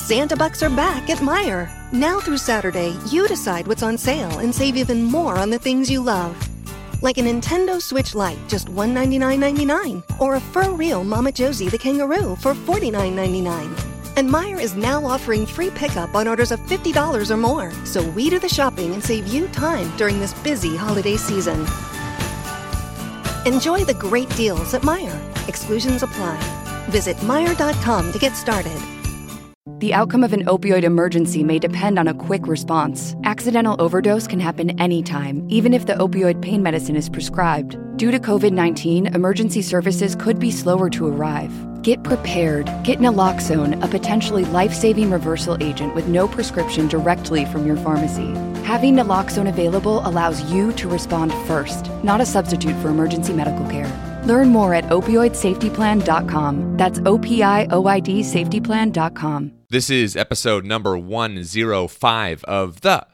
Santa Bucks are back at Meijer. Now through Saturday, you decide what's on sale and save even more on the things you love. Like a Nintendo Switch Lite, just $199.99. Or a fur real Mama Josie the kangaroo for $49.99. And Meijer is now offering free pickup on orders of $50 or more. So we do the shopping and save you time during this busy holiday season. Enjoy the great deals at Meijer. Exclusions apply. Visit Meijer.com to get started. The outcome of an opioid emergency may depend on a quick response. Accidental overdose can happen anytime, even if the opioid pain medicine is prescribed. Due to COVID 19, emergency services could be slower to arrive. Get prepared. Get naloxone, a potentially life saving reversal agent with no prescription directly from your pharmacy. Having naloxone available allows you to respond first, not a substitute for emergency medical care. Learn more at opioidsafetyplan.com. That's O P I O I D safetyplan.com. This is episode number 105 of the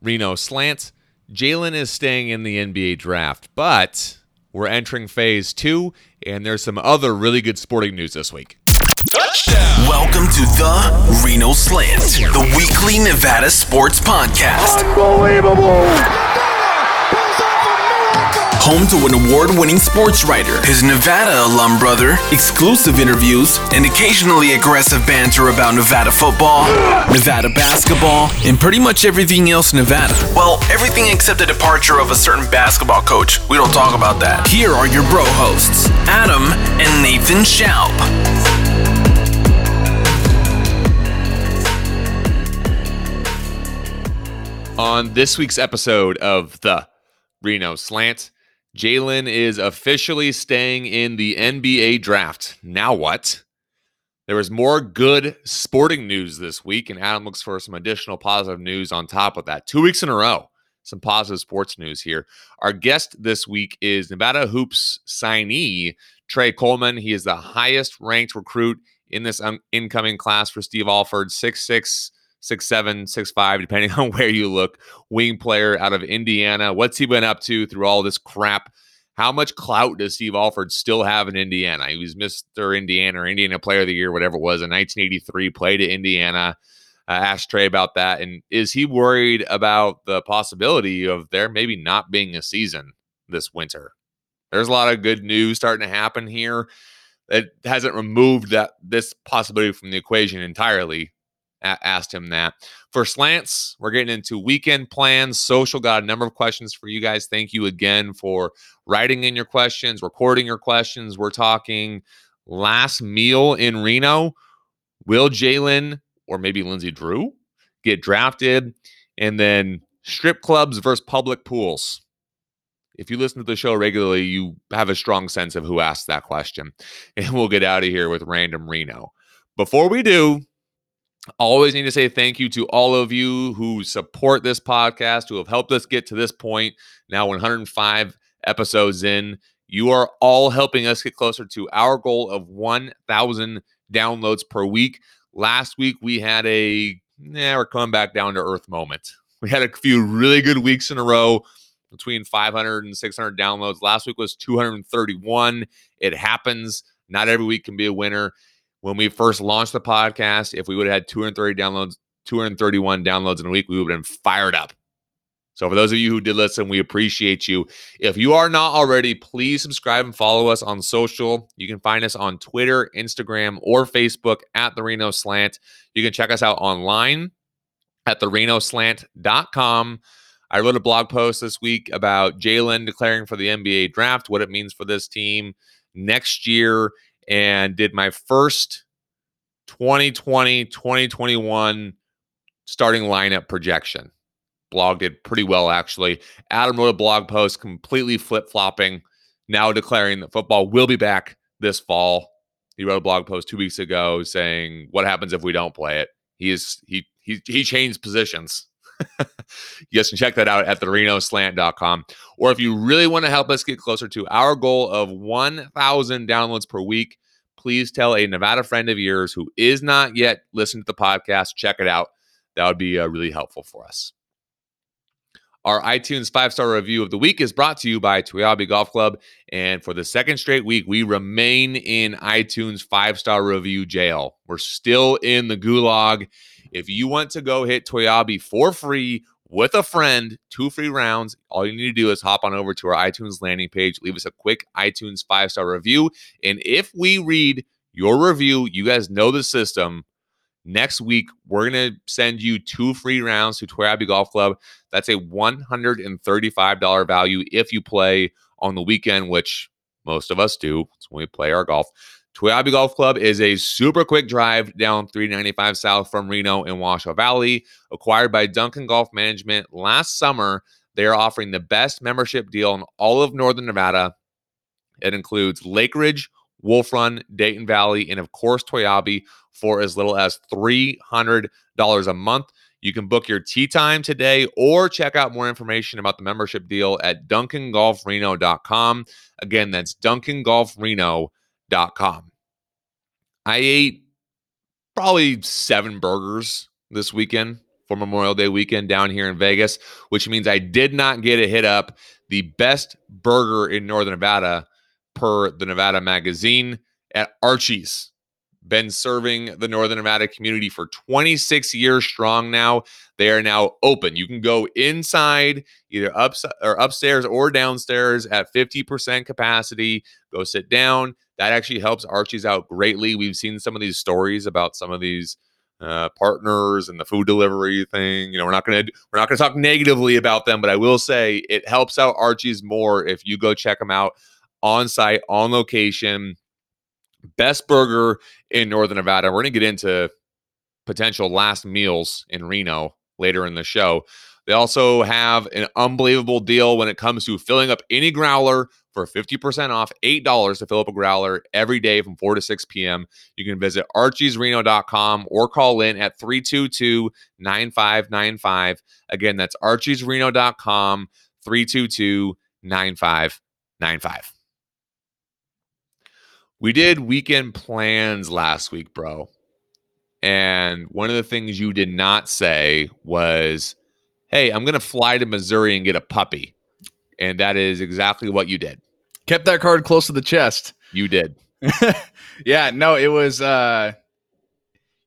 Reno Slant. Jalen is staying in the NBA draft, but we're entering phase two, and there's some other really good sporting news this week. Touchdown! Welcome to the Reno Slant, the weekly Nevada sports podcast. Unbelievable! Home to an award winning sports writer, his Nevada alum brother, exclusive interviews, and occasionally aggressive banter about Nevada football, Nevada basketball, and pretty much everything else Nevada. Well, everything except the departure of a certain basketball coach. We don't talk about that. Here are your bro hosts, Adam and Nathan Shoup. On this week's episode of the Reno Slant, Jalen is officially staying in the NBA draft. Now what? There was more good sporting news this week, and Adam looks for some additional positive news on top of that. Two weeks in a row, some positive sports news here. Our guest this week is Nevada Hoops signee Tre Coleman. He is the highest ranked recruit in this un- incoming class for Steve Alford, six six six seven, six five, depending on where you look. Wing player out of Indiana. What's he been up to through all this crap? How much clout does Steve Alford still have in Indiana? He was Mr. Indiana or Indiana Player of the Year, whatever it was, in 1983. Played at Indiana. Uh, asked Tre about that, and is he worried about the possibility of there maybe not being a season this winter? There's a lot of good news starting to happen here. It hasn't removed that this possibility from the equation entirely asked him that. For slants, we're getting into weekend plans. Social got a number of questions for you guys. Thank you again for writing in your questions, recording your questions. We're talking last meal in Reno. Will Jalen or maybe Lindsey Drew get drafted? And then strip clubs versus public pools. If you listen to the show regularly, you have a strong sense of who asked that question. And we'll get out of here with random Reno. Before we do, always need to say thank you to all of you who support this podcast, who have helped us get to this point. Now, 105 episodes in, you are all helping us get closer to our goal of 1,000 downloads per week. Last week, we had a, yeah, we're coming back down to earth moment. We had a few really good weeks in a row between 500 and 600 downloads. Last week was 231. It happens. Not every week can be a winner when we first launched the podcast, if we would have had 230 downloads, 231 downloads in a week, we would have been fired up. So, for those of you who did listen, we appreciate you. If you are not already, please subscribe and follow us on social. You can find us on Twitter, Instagram, or Facebook at the Reno Slant. You can check us out online at therenoslant.com. I wrote a blog post this week about Jalen declaring for the NBA draft, what it means for this team next year, and did my first 2020 2021 starting lineup projection. Blog did pretty well, actually. Adam wrote a blog post completely flip flopping, now declaring that football will be back this fall. He wrote a blog post two weeks ago saying, What happens if we don't play it? He is he he he changed positions. You guys can check that out at therenoslant.com. Or if you really want to help us get closer to our goal of 1,000 downloads per week, please tell a Nevada friend of yours who is not yet listening to the podcast, check it out. That would be uh, really helpful for us. Our iTunes five star review of the week is brought to you by Toiyabe Golf Club. And for the second straight week, we remain in iTunes five star review jail. We're still in the gulag. If you want to go hit Toiyabe for free with a friend, two free rounds, all you need to do is hop on over to our iTunes landing page, leave us a quick iTunes five star review. And if we read your review, you guys know the system. Next week, we're going to send you two free rounds to Toiyabe Golf Club. That's a $135 value if you play on the weekend, which most of us do. It's when we play our golf. Toiyabe Golf Club is a super quick drive down 395 South from Reno in Washoe Valley. Acquired by Duncan Golf Management last summer, they are offering the best membership deal in all of Northern Nevada. It includes Lake Ridge, Wolf Run, Dayton Valley, and of course, Toiyabe for as little as $300 a month. You can book your tee time today or check out more information about the membership deal at duncangolfreno.com. Again, that's duncangolfreno.com. I ate probably seven burgers this weekend for Memorial Day weekend down here in Vegas, which means I did not get a hit up the best burger in Northern Nevada per the Nevada magazine at Archie's. Been serving the Northern Nevada community for 26 years strong now. They are now open. You can go inside, either up or upstairs or downstairs at 50% capacity. Go sit down. That actually helps Archie's out greatly. We've seen some of these stories about some of these uh, partners and the food delivery thing. You know, we're not gonna we're not gonna talk negatively about them, but I will say it helps out Archie's more if you go check them out on site, on location. Best burger in Northern Nevada. We're to get into potential last meals in Reno later in the show. They also have an unbelievable deal when it comes to filling up any growler for 50% off, $8 to fill up a growler every day from 4 to 6 p.m. You can visit archiesreno.com or call in at 322 9595. Again, that's archiesreno.com, 322 9595. We did weekend plans last week, bro. And one of the things you did not say was, hey, I'm going to fly to Missouri and get a puppy. And that is exactly what you did. Kept that card close to the chest. You did. yeah, no, it was uh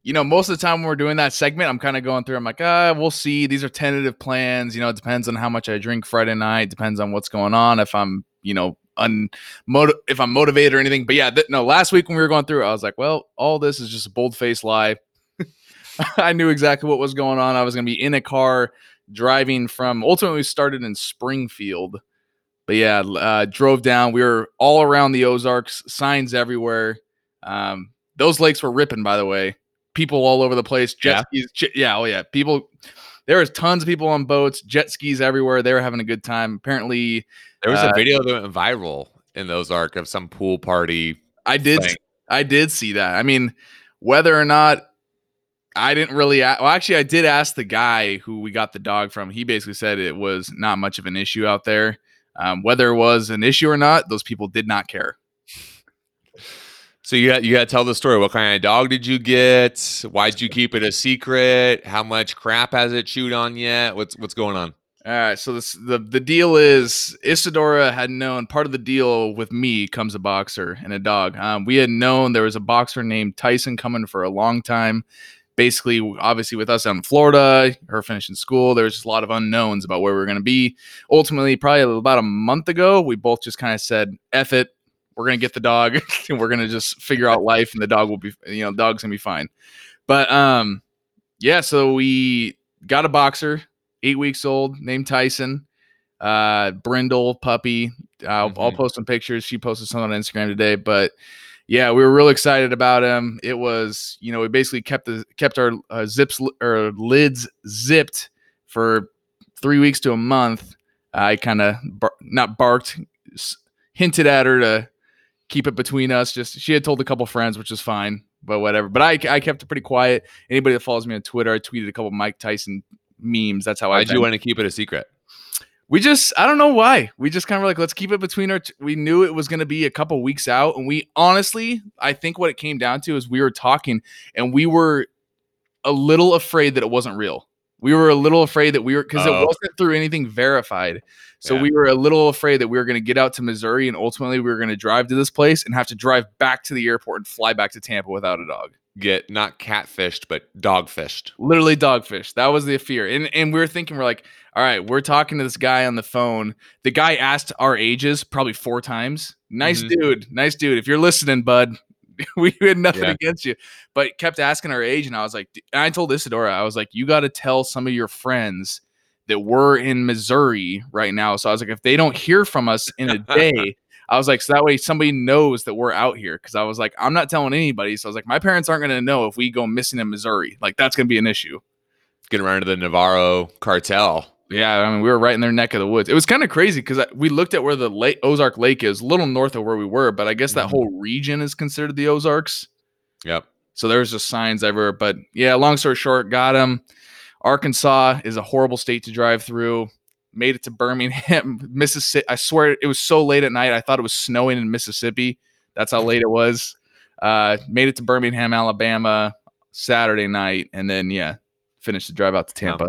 you know, most of the time when we're doing that segment, I'm kind of going through, I'm like, ah, we'll see. These are tentative plans. You know, it depends on how much I drink Friday night, depends on what's going on. If I'm, you know, un if I'm motivated or anything. But yeah, th- no, last week when we were going through, I was like, well, all this is just a bold faced lie. I knew exactly what was going on. I was going to be in a car driving from ultimately started in Springfield. But yeah, uh, drove down. We were all around the Ozarks, signs everywhere. Um, those lakes were ripping, by the way. People all over the place. Jet yeah. skis. Yeah, oh yeah. People. There was tons of people on boats, jet skis everywhere. They were having a good time. Apparently, there was uh, a video that went viral in those arc of some pool party. I did. Thing. I did see that. I mean, whether or not I didn't really. well, actually, I did ask the guy who we got the dog from. He basically said it was not much of an issue out there. Um, whether it was an issue or not, those people did not care. So you got you got to tell the story. What kind of dog did you get? Why did you keep it a secret? How much crap has it chewed on yet? What's what's going on? All right, so this, the the deal is Isadora had known part of the deal with me comes a boxer and a dog. Um, we had known there was a boxer named Tyson coming for a long time. Basically, obviously, with us out in Florida, her finishing school, there was just a lot of unknowns about where we were going to be. Ultimately, probably about a month ago, we both just kind of said, "F it, we're going to get the dog, and we're going to just figure out life, and the dog will be, you know, dog's going to be fine." But um, yeah, so we got a boxer eight weeks old, named Tyson. Uh, Brindle puppy. I'll, mm-hmm. I'll post some pictures. She posted some on Instagram today, but yeah, we were real excited about him. It was, you know, we basically kept the kept our uh, zips or lids zipped for three weeks to a month. I kind of bar- not barked, hinted at her to keep it between us. Just she had told a couple friends, which is fine, but whatever. But I, I kept it pretty quiet. Anybody that follows me on Twitter, I tweeted a couple Mike Tyson memes. That's how Why'd I. Why'd want to keep it a secret? We just, I don't know why. We just kind of like, let's keep it between our. T- we knew it was going to be a couple weeks out, and we honestly, I think what it came down to is we were talking, and we were a little afraid that it wasn't real. We were a little afraid that we were because Oh. it wasn't through anything verified. So Yeah. we were a little afraid that we were going to get out to Missouri and ultimately we were going to drive to this place and have to drive back to the airport and fly back to Tampa without a dog. Get not catfished, but dogfished. Literally dogfish. That was the fear. And and we were thinking, we're like, all right, we're talking to this guy on the phone. The guy asked our ages probably four times. Nice Mhm. dude. Nice dude. If you're listening, bud, we had nothing Yeah. against you. But kept asking our age. And I was like, and I told Isadora, I was like, you got to tell some of your friends that we're in Missouri right now. So I was like, if they don't hear from us in a day, I was like, so that way somebody knows that we're out here. Cause I was like, I'm not telling anybody. So I was like, my parents aren't going to know if we go missing in Missouri. Like, that's going to be an issue. Getting around to the Navarro cartel. Yeah, I mean, we were right in their neck of the woods. It was kind of crazy because we looked at where the lake, Ozark Lake is, a little north of where we were, but I guess that Mhm. whole region is considered the Ozarks. Yep. So there's just signs everywhere. But yeah, long story short, got him. Arkansas is a horrible state to drive through. Made it to Birmingham, Mississippi. I swear it was so late at night. I thought it was snowing in Mississippi. That's how late it was. Uh, made it to Birmingham, Alabama Saturday night. And then, yeah, finished the drive out to Tampa.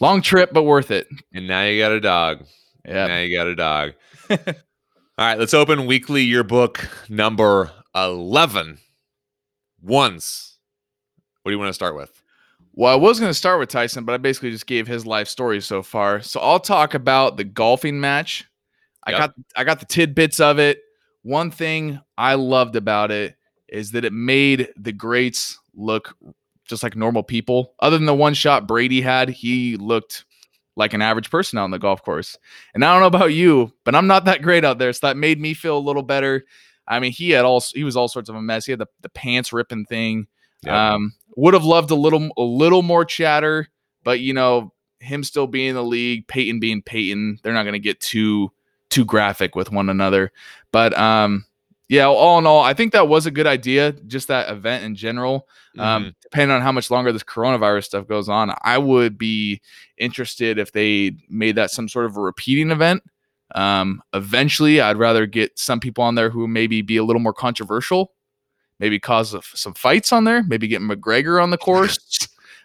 Long trip, but worth it. And now you got a dog. Yeah. Now you got a dog. All right, let's open weekly yearbook number 11. Once. What do you want to start with? Well, I was going to start with Tyson, but I basically just gave his life story so far. So I'll talk about the golfing match. I Yep. got I got the tidbits of it. One thing I loved about it is that it made the greats look just like normal people. Other than the one shot Brady had, he looked like an average person out on the golf course. And I don't know about you, but I'm not that great out there, so that made me feel a little better. I mean, he had all he was all sorts of a mess. He had the, the pants ripping thing. Yep. Um, would have loved a little a little more chatter, but you know, him still being in the league, Peyton being Peyton, they're not going to get too too graphic with one another. But um, yeah, all in all, I think that was a good idea. Just that event in general. Um, Mhm. depending on how much longer this coronavirus stuff goes on, I would be interested if they made that some sort of a repeating event. Um, eventually, I'd rather get some people on there who maybe be a little more controversial, maybe cause of some fights on there, maybe get McGregor on the course.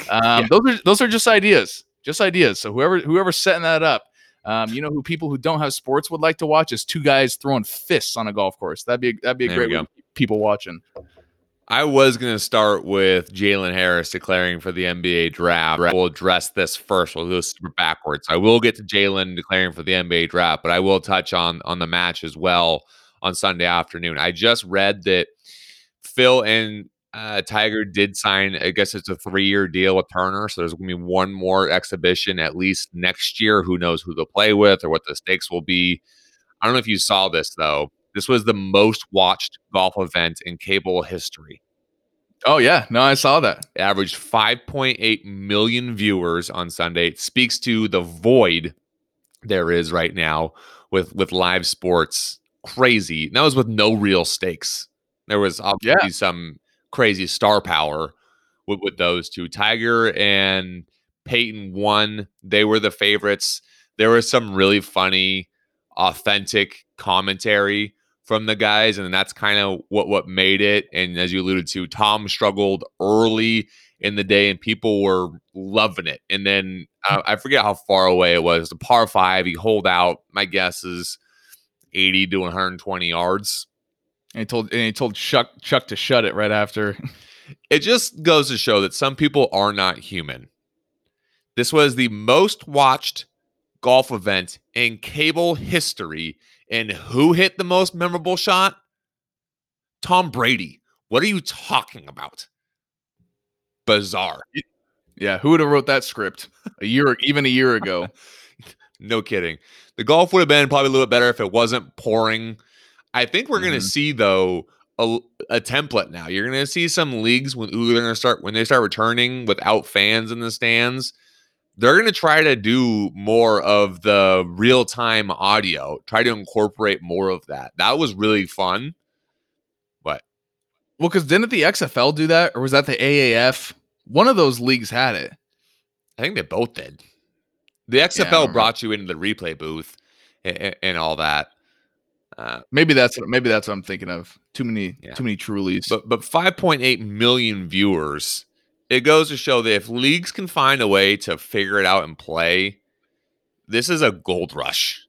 Um, Yeah. Those are those are just ideas, just ideas. So whoever whoever's setting that up, um, you know, who people who don't have sports would like to watch is two guys throwing fists on a golf course. That'd be that'd be a There great we way to keep people watching. I was going to start with Jalen Harris declaring for the NBA draft. We'll address this first. We'll go super backwards. I will get to Jalen declaring for the NBA draft, but I will touch on on the match as well on Sunday afternoon. I just read that Phil and uh, Tiger did sign. I guess it's a three year deal with Turner, so there's going to be one more exhibition at least next year. Who knows who they'll play with or what the stakes will be. I don't know if you saw this though. This was the most watched golf event in cable history. Oh yeah, no, I saw that. It averaged 5.8 million viewers on Sunday. It speaks to the void there is right now with with live sports. Crazy. And that was with no real stakes. There was obviously some crazy star power with, with those two. Tiger and Peyton won. They were the favorites. There was some really funny, authentic commentary from the guys, and that's kind of what what made it. And as you alluded to, Tom struggled early in the day, and people were loving it. And then uh, I forget how far away it was. The par five, he holed out. My guess is eighty to one hundred twenty yards. And he told and he told Chuck Chuck to shut it right after. It just goes to show that some people are not human. This was the most watched golf event in cable history. And who hit the most memorable shot? Tom Brady. What are you talking about? Bizarre. yeah, who would have wrote that script a year even a year ago? No kidding. The golf would have been probably a little bit better if it wasn't pouring. I think we're going Mhm. to see though a, a template now. You're going to see some leagues when ooh, they're going to start when they start returning without fans in the stands. They're going to try to do more of the real time audio. Try to incorporate more of that. That was really fun. But Well, because didn't the XFL do that, or was that the AAF? One of those leagues had it. I think they both did. The XFL don't brought you into the replay booth and, and all that. Uh, Maybe that's maybe that's what I'm thinking of. Too many Yeah. too many Trulies. but but 5.8 million viewers it goes to show that if leagues can find a way to figure it out and play, this is a gold rush.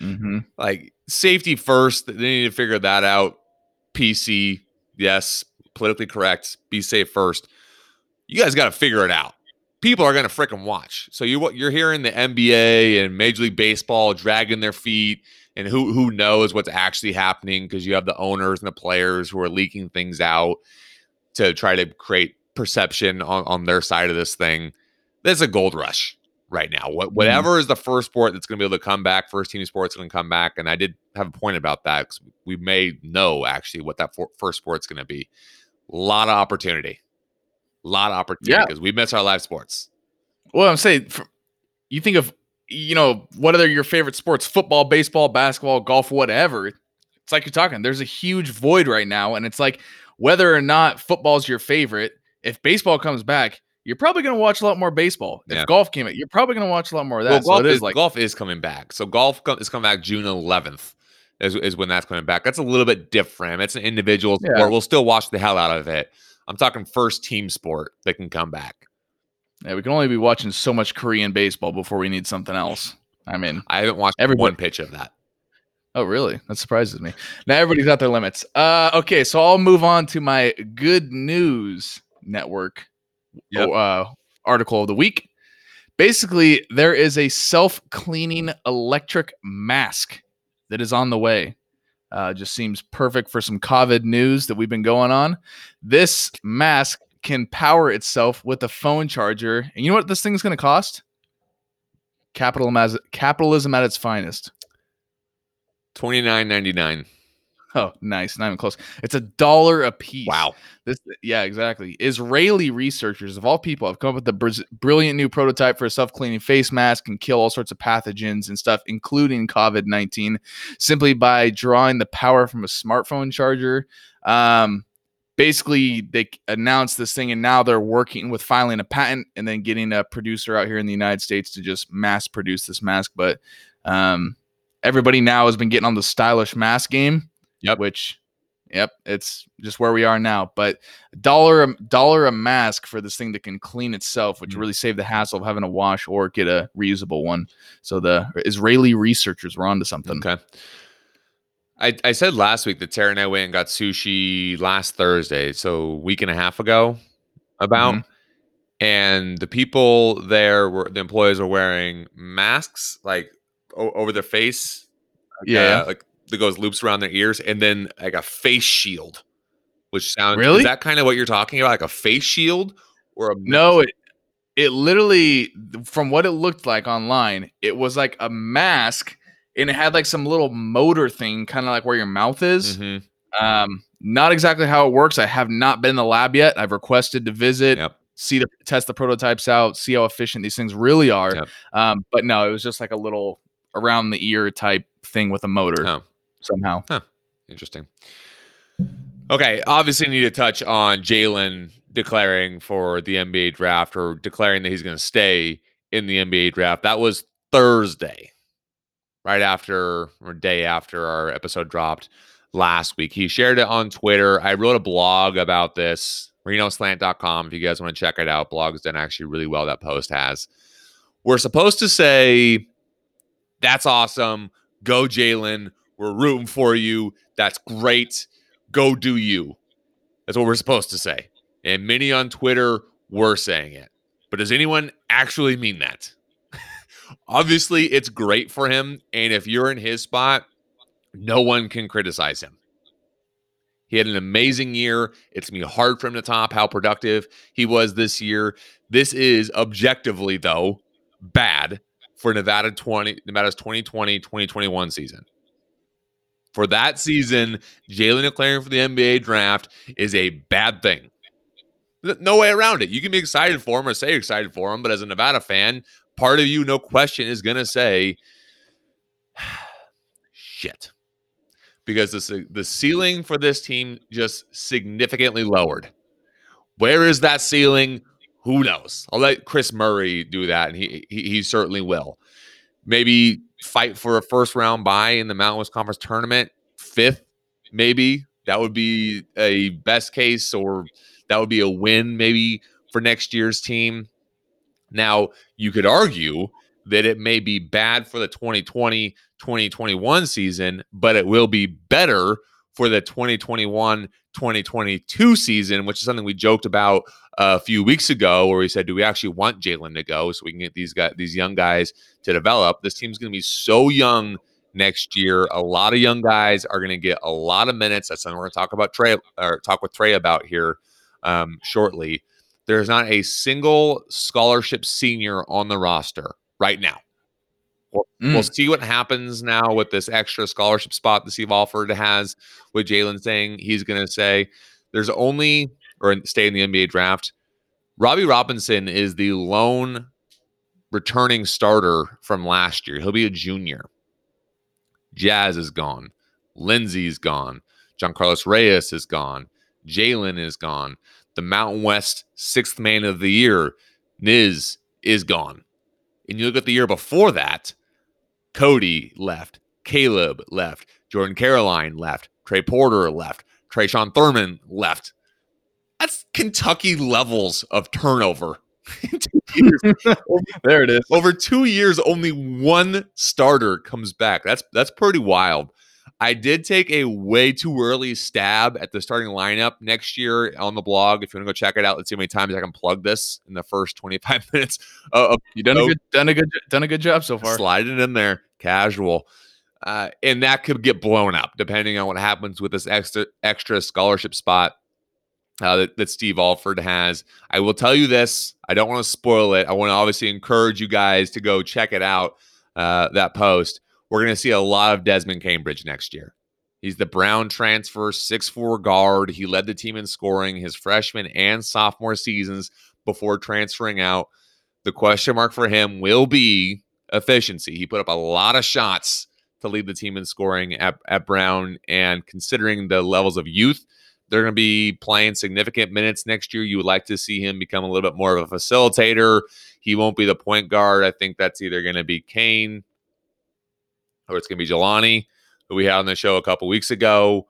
Mm-hmm. Like safety first, they need to figure that out. PC, yes, politically correct, be safe first. You guys got to figure it out. People are going to freaking watch. So you you're hearing the NBA and Major League Baseball dragging their feet, and who who knows what's actually happening because you have the owners and the players who are leaking things out to try to create perception on, on their side of this thing. There's a gold rush right now. What mm-hmm. whatever is the first sport that's going to be able to come back, first team sport's going to come back, and I did have a point about that because we may know actually what that for, first sport's going to be. A lot of opportunity, a lot of opportunity Yeah. because we miss our live sports. Well, I'm saying, for, you think of, you know, what are your favorite sports? Football, baseball, basketball, golf, whatever. It's like you're talking. There's a huge void right now, and it's like whether or not football's your favorite. If baseball comes back, you're probably going to watch a lot more baseball. If Yeah. golf came out, you're probably going to watch a lot more of that. Well, so golf it is, is like, golf is coming back. So golf co- is coming back June 11th. Is, is when that's coming back. That's a little bit different. It's an individual Yeah. sport. We'll still watch the hell out of it. I'm talking first team sport that can come back. Yeah, we can only be watching so much Korean baseball before we need something else. I mean, I haven't watched every one pitch of that. Oh, really? That surprises me. Now everybody's got their limits. Uh, okay, so I'll move on to my good news network Yep. uh, article of the week. Basically, there is a self-cleaning electric mask that is on the way. Uh, just seems perfect for some COVID news that we've been going on. This mask can power itself with a phone charger, and you know what this thing's going to cost? Capitalism, as, capitalism at its finest. Twenty nine ninety nine. Oh, nice. Not even close. It's a dollar a piece. Wow. This, yeah, exactly. Israeli researchers, of all people, have come up with a br- brilliant new prototype for a self cleaning face mask and kill all sorts of pathogens and stuff, including COVID 19, simply by drawing the power from a smartphone charger. Um, basically, they announced this thing, and now they're working with filing a patent and then getting a producer out here in the United States to just mass produce this mask. But um, everybody now has been getting on the stylish mask game. Yep. Which, yep, it's just where we are now. But dollar a dollar a mask for this thing that can clean itself, which Mhm. really save the hassle of having to wash or get a reusable one. So the Israeli researchers were onto something. Okay. I, I said last week that Tara and I went and got sushi last Thursday, so a week and a half ago, about. Mhm. And the people there were the employees were wearing masks like o- over their face. like, Yeah. uh, like that goes loops around their ears, and then like a face shield, which sounds Really? is that kind of what you're talking about, like a face shield or a No, it it literally from what it looked like online, it was like a mask and it had like some little motor thing, kind of like where your mouth is. Mhm. Um, not exactly how it works. I have not been in the lab yet. I've requested to visit, Yep. see the test the prototypes out, see how efficient these things really are. Yep. Um, but no, it was just like a little around the ear type thing with a motor Oh. somehow. Interesting. Okay, obviously need to touch on Jalen declaring for the NBA draft or declaring that he's going to stay in the NBA draft. That was Thursday, right after or day after our episode dropped last week. He shared it on Twitter. I wrote a blog about this, renoslant.com. If you guys want to check it out, blog's done actually really well. That post has. We're supposed to say, that's awesome. Go, Jalen. We're rooting for you. That's great. Go do you. That's what we're supposed to say. And many on Twitter were saying it. But does anyone actually mean that? Obviously, it's great for him. And if you're in his spot, no one can criticize him. He had an amazing year. It's going to be hard for him to top how productive he was this year. This is objectively, though, bad for Nevada 20 Nevada's 2020 2021 season. For that season, Jalen declaring for the NBA draft is a bad thing. No way around it. You can be excited for him or say excited for him, but as a Nevada fan, part of you, no question, is going to say, shit. Because the, the ceiling for this team just significantly lowered. Where is that ceiling? Who knows? I'll let Chris Murray do that, and he he, he certainly will. Maybe fight for a first round bye in the Mountain West Conference tournament, fifth, maybe that would be a best case, or that would be a win, maybe for next year's team. Now, you could argue that it may be bad for the 2020 2021 season, but it will be better for the 2021 2022 season, which is something we joked about a few weeks ago, where we said, "Do we actually want Jalen to go so we can get these guys, these young guys, to develop?" This team's going to be so young next year. A lot of young guys are going to get a lot of minutes. That's something we're going to talk about Tre or talk with Tre about here um, shortly. There's not a single scholarship senior on the roster right now. We'll, mm. we'll, see what happens now with this extra scholarship spot that Steve Alford has with Jalen saying he's going to say there's only or stay in the NBA draft. Robbie Robinson is the lone returning starter from last year. He'll be a junior. Jazz is gone. Lindsey's gone. Johncarlos Reyes is gone. Jalen is gone. The Mountain West sixth man of the year, Niz, is gone. And you look at the year before that, Cody left, Caleb left, Jordan Caroline left, Trey Porter left, Tre'Shawn Thurman left. That's Kentucky levels of turnover. there it is. Over two years, only one starter comes back. That's that's pretty wild. I did take a way too early stab at the starting lineup next year on the blog. If you want to go check it out, let's see how many times I can plug this in the first 25 minutes. Uh, you done a good done a good done a good job so far. Slide it in there, casual. Uh, and that could get blown up depending on what happens with this extra extra scholarship spot uh, that, that Steve Alford has. I will tell you this. I don't want to spoil it. I want to obviously encourage you guys to go check it out. Uh, that post we're going to see a lot of Desmond Cambridge next year. He's the Brown transfer, six-four guard. He led the team in scoring his freshman and sophomore seasons before transferring out. The question mark for him will be efficiency. He put up a lot of shots to lead the team in scoring at, at Brown. And considering the levels of youth, they're going to be playing significant minutes next year. You would like to see him become a little bit more of a facilitator. He won't be the point guard. I think that's either going to be Kane or it's going to be Jelani, who we had on the show a couple weeks ago.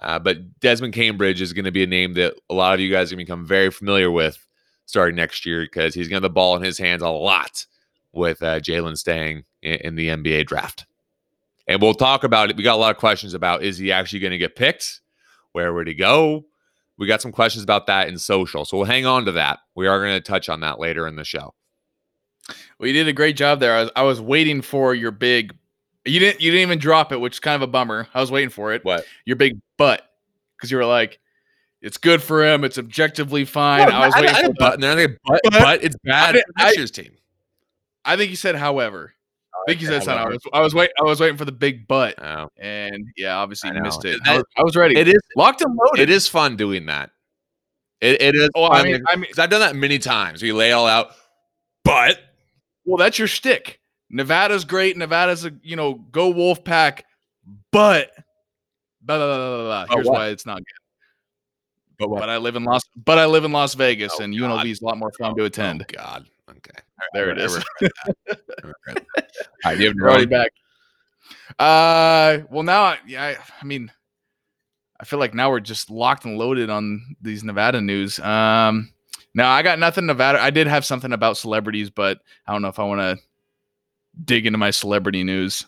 Uh, but Desmond Cambridge is going to be a name that a lot of you guys are going to become very familiar with starting next year because he's going to have the ball in his hands a lot with uh, Jalen staying in, in, the NBA draft. And we'll talk about it. We got a lot of questions about is he actually going to get picked? Where would he go? We got some questions about that in social. So we'll hang on to that. We are going to touch on that later in the show. Well, you did a great job there. I was, I was waiting for your big you didn't you didn't even drop it, which is kind of a bummer. I was waiting for it. What? Your big butt. Because you were like, it's good for him. It's objectively fine. No, I was waiting I, I for button there. I think but, but it's bad for year's team. I think you said however. Oh, I think you said something. I was, I was waiting. I was waiting for the big butt, oh. and yeah, obviously you missed it. I was, I was, ready. It is locked and loaded. It is fun doing that. It, it is. Oh, I mean, I mean, I've done that many times. We lay all out, but well, that's your stick. Nevada's great. Nevada's a you know go Wolf Pack, but blah, blah, blah, blah, here's why it's not good. But, but I live in Las but I live in Las Vegas, oh, and. UNLV is a lot more fun oh, to attend. Oh, God, okay, there it is. All right, you have already back. Uh, well now, yeah, I, I mean, I feel like now we're just locked and loaded on these Nevada news. Um, now I got nothing Nevada. I did have something about celebrities, but I don't know if I want to dig into my celebrity news.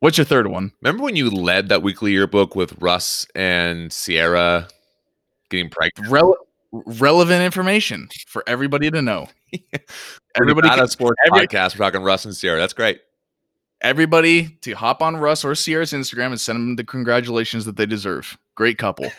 What's your third one? Remember when you led that weekly yearbook with Russ and Ciara getting pregnant? Rel- relevant information for everybody to know. everybody not a sports every, podcast. We're talking Russ and Ciara. That's great. Everybody to hop on Russ or Ciara's Instagram and send them the congratulations that they deserve. Great couple.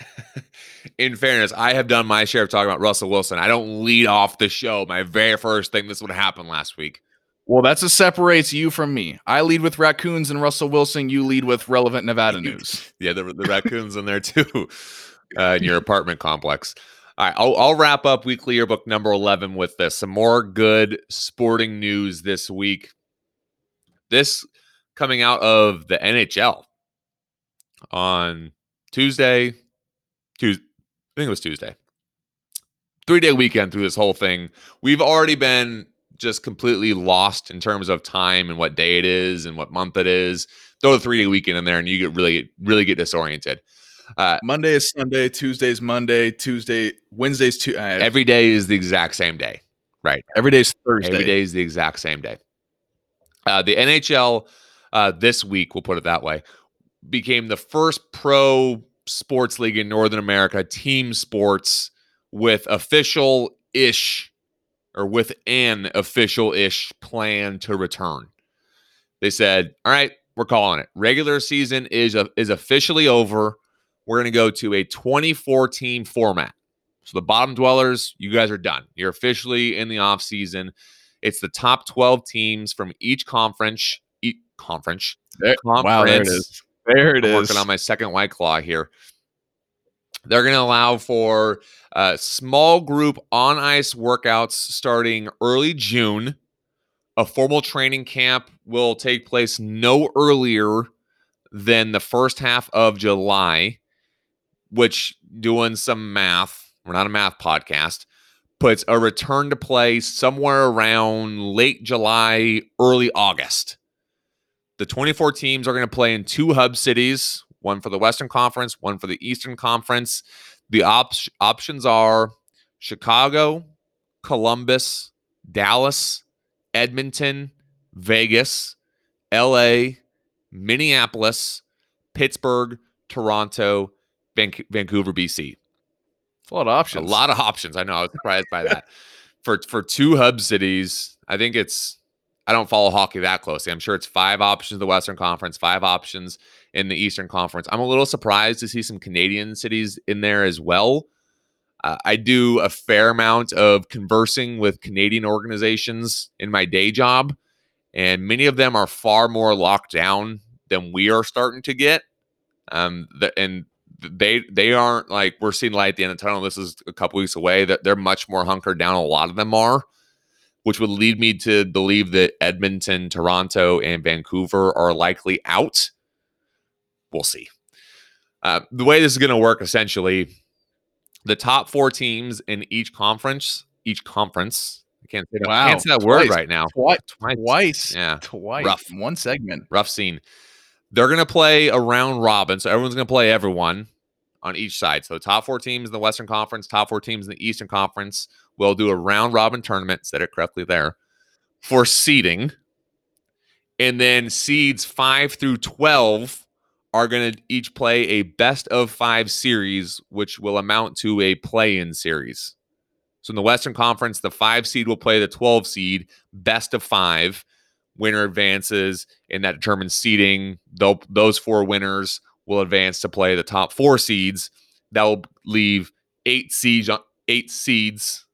In fairness, I have done my share of talking about Russell Wilson. I don't lead off the show. My very first thing this would happen last week. Well, that's what separates you from me. I lead with raccoons and Russell Wilson. You lead with relevant Nevada news. yeah, the, the raccoons in there too, uh, in your apartment complex. All right, I'll, I'll wrap up weekly yearbook number 11 with this. Some more good sporting news this week. This coming out of the NHL on Tuesday, Tuesday, I think it was Tuesday. Three day weekend through this whole thing. We've already been just completely lost in terms of time and what day it is and what month it is. Throw the three day weekend in there and you get really, really get disoriented. Uh, Monday is Sunday, Tuesday's Monday, Tuesday, Wednesday's two. Uh, every day is the exact same day. Right. Every day is Thursday. Every day is the exact same day. Uh, the NHL uh, this week, we'll put it that way, became the first pro sports league in Northern America, team sports, with official ish or with an official ish plan to return. They said, "All right, we're calling it. Regular season is a, is officially over. We're going to go to a 24 team format. So the bottom dwellers, you guys are done. You're officially in the off season. It's the top 12 teams from each conference. Each conference. There- wow, there it is. There it I'm is. working on my second white claw here. They're going to allow for uh, small group on ice workouts starting early June. A formal training camp will take place no earlier than the first half of July, which, doing some math, we're not a math podcast, puts a return to play somewhere around late July, early August. The 24 teams are going to play in two hub cities, one for the Western Conference, one for the Eastern Conference. The op- options are Chicago, Columbus, Dallas, Edmonton, Vegas, LA, Minneapolis, Pittsburgh, Toronto, Van- Vancouver, BC. a lot of options. A lot of options. I know. I was surprised by that. For for two hub cities, I think it's I don't follow hockey that closely. I'm sure it's five options in the Western Conference, five options in the Eastern Conference. I'm a little surprised to see some Canadian cities in there as well. Uh, I do a fair amount of conversing with Canadian organizations in my day job, and many of them are far more locked down than we are starting to get. Um, the, and they they aren't like we're seeing light at the end of the tunnel. This is a couple weeks away. That they're much more hunkered down. A lot of them are, which would lead me to believe that Edmonton, Toronto, and Vancouver are likely out. We'll see. Uh, the way this is going to work, essentially, the top four teams in each conference, each conference. I can't say that, I can't say that word right now. Twice. Twice. Twice. Yeah. Twice. Rough. One segment. rough scene. They're going to play a round robin. So everyone's going to play everyone on each side. So the top four teams in the Western Conference, top four teams in the Eastern Conference will do a round robin tournament, said it correctly there, for seeding. And then seeds five through 12 are going to each play a best of five series, which will amount to a play in series. So in the Western Conference, the five seed will play the 12 seed, best of five winner advances, and that determines seeding. They'll, those four winners will advance to play the top four seeds. That will leave eight seeds. Eight seeds.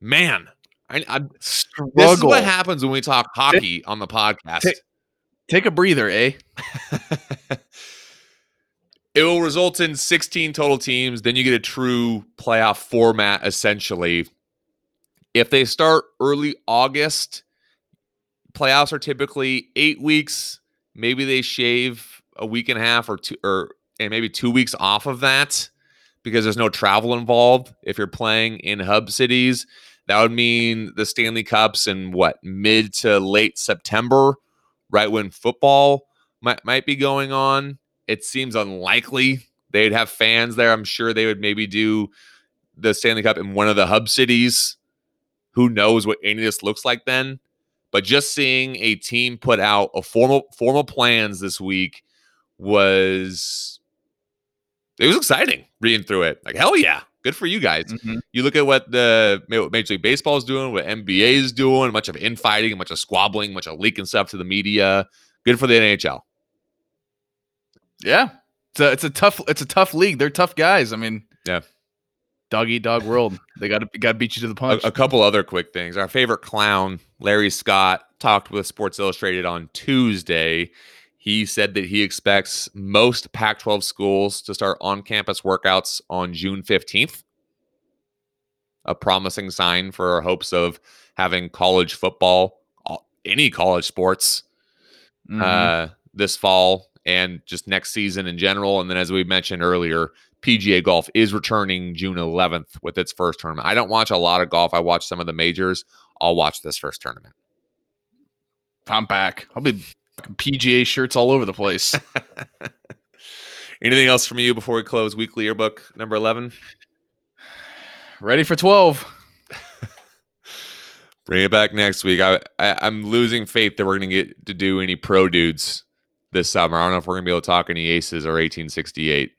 Man, I, I, Struggle. this is what happens when we talk hockey on the podcast. Take- Take a breather, eh? it will result in 16 total teams. Then you get a true playoff format, essentially. If they start early August, playoffs are typically eight weeks. Maybe they shave a week and a half or two, or and maybe two weeks off of that because there's no travel involved. If you're playing in hub cities, that would mean the Stanley Cups in what mid to late September, right when football might might be going on. It seems unlikely they'd have fans there. I'm sure they would maybe do the Stanley Cup in one of the hub cities. Who knows what any of this looks like then? But just seeing a team put out a formal formal plans this week was it was exciting reading through it. Like hell yeah, good for you guys. Mhm. You look at what the what Major League Baseball is doing, what NBA is doing, a bunch of infighting, a bunch of squabbling, a bunch of leaking stuff to the media. Good for the NHL. Yeah. It's a, it's a tough it's a tough league. They're tough guys. I mean, Yeah. Dog eat dog world. They got to got to beat you to the punch. a couple other quick things. Our favorite clown, Larry Scott, talked with Sports Illustrated on Tuesday. He said that he expects most Pac 12 schools to start on campus workouts on June 15th. A promising sign for our hopes of having college football, any college sports, Mhm. uh, this fall and just next season in general. And then, as we mentioned earlier, PGA golf is returning June 11th with its first tournament. I don't watch a lot of golf. I watch some of the majors. I'll watch this first tournament. I'm back. I'll be PGA shirts all over the place. Anything else from you before we close weekly yearbook number 11? Ready for 12. Bring it back next week. I, I am losing faith that we're gonna get to do any pro dudes this summer. I don't know if we're gonna be able to talk any aces or 1868.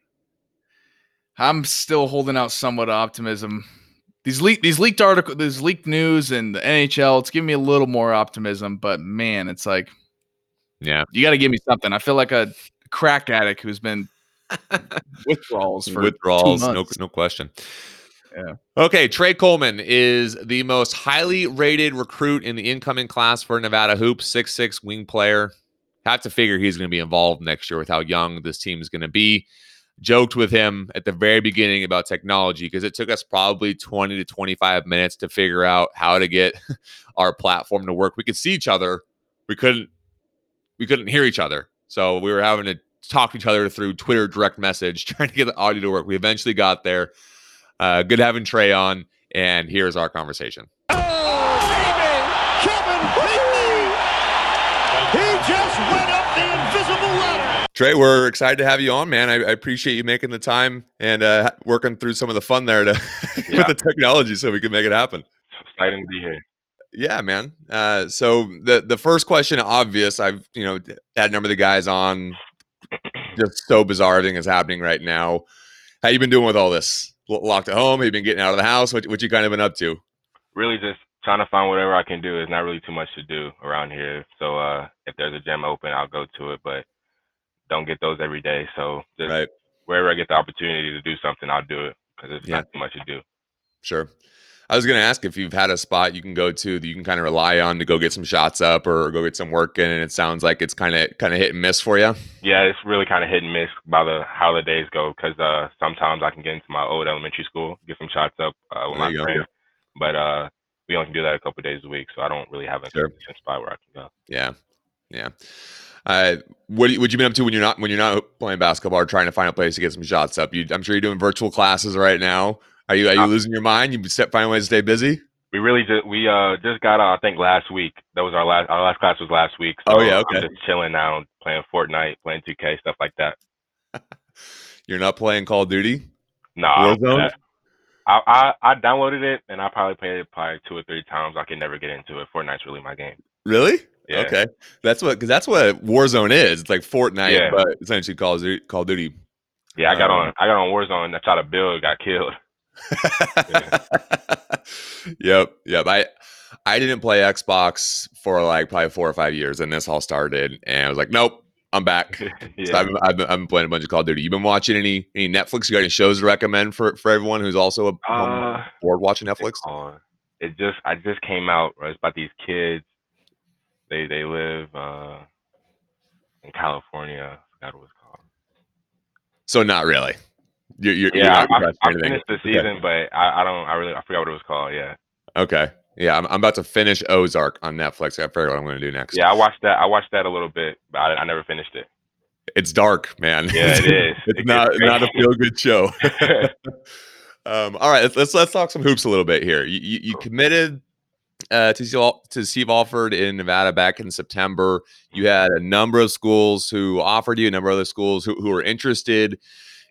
I'm still holding out somewhat of optimism. These leaked these leaked articles, these leaked news, and the NHL. It's giving me a little more optimism, but man, it's like, yeah, you got to give me something. I feel like a crack addict who's been withdrawals for withdrawals, no no question. Yeah. Okay, Tre Coleman is the most highly rated recruit in the incoming class for Nevada Hoops, six six wing player. Have to figure he's going to be involved next year with how young this team is going to be. Joked with him at the very beginning about technology because it took us probably 20 to 25 minutes to figure out how to get our platform to work. We could see each other, we couldn't we couldn't hear each other. So we were having to talk to each other through Twitter direct message, trying to get the audio to work. We eventually got there. Uh, good having Tre on, and here's our conversation. Oh, baby! Kevin He just went up the invisible ladder. Tre, we're excited to have you on, man. I, I appreciate you making the time and uh, working through some of the fun there to yeah. with the technology so we can make it happen. Exciting to be here. Yeah, man. Uh, so the the first question, obvious. I've you know had a number of the guys on. Just so bizarre everything is happening right now. How you been doing with all this? locked at home? Have you been getting out of the house? What, what you kind of been up to? Really just trying to find whatever I can do. There's not really too much to do around here. So uh, if there's a gym open, I'll go to it, but don't get those every day. So just right. wherever I get the opportunity to do something, I'll do it because it's yeah. not too much to do. Sure. I was going to ask if you've had a spot you can go to that you can kind of rely on to go get some shots up or go get some work in, and it sounds like it's kind of kind of hit and miss for you. Yeah, it's really kind of hit and miss by the how the days go because uh, sometimes I can get into my old elementary school, get some shots up uh, with there my friends, but uh, we only can do that a couple days a week, so I don't really have a sure. spot where I can go. Yeah, yeah. Uh, what what you been up to when you're not when you're not playing basketball or trying to find a place to get some shots up? You, I'm sure you're doing virtual classes right now. Are you are you uh, losing your mind? You find ways to stay busy. We really just we uh just got out. I think last week. That was our last our last class was last week. So oh yeah, okay. I'm just chilling now, playing Fortnite, playing 2K, stuff like that. You're not playing Call of Duty? No. I, I I downloaded it and I probably played it probably two or three times. I can never get into it. Fortnite's really my game. Really? Yeah. Okay. That's what because that's what Warzone is. It's like Fortnite, yeah. but essentially Call of Duty. Call of Duty. Yeah, I got um, on. I got on Warzone. I tried to build, got killed. yep, yep. I I didn't play Xbox for like probably four or five years, and this all started, and I was like, nope, I'm back. yeah. So I've, been, I've, I've, been, playing a bunch of Call of Duty. You've been watching any any Netflix? You got any shows to recommend for for everyone who's also a uh, bored watching Netflix? It just I just came out. Right? It's about these kids. They they live uh, in California. I forgot what it's called. So not really. You're, you're, yeah, you're I, I finished the season, okay. but I, I, don't. I really I forgot what it was called. Yeah. Okay. Yeah, I'm, I'm about to finish Ozark on Netflix. I figure what I'm going to do next. Yeah, I watched that. I watched that a little bit, but I, I never finished it. It's dark, man. Yeah, it is. it's it not not a feel good show. um, all right, let's, let's let's talk some hoops a little bit here. You you, you committed uh, to to Steve Alford in Nevada back in September. You had a number of schools who offered you, a number of other schools who, who were interested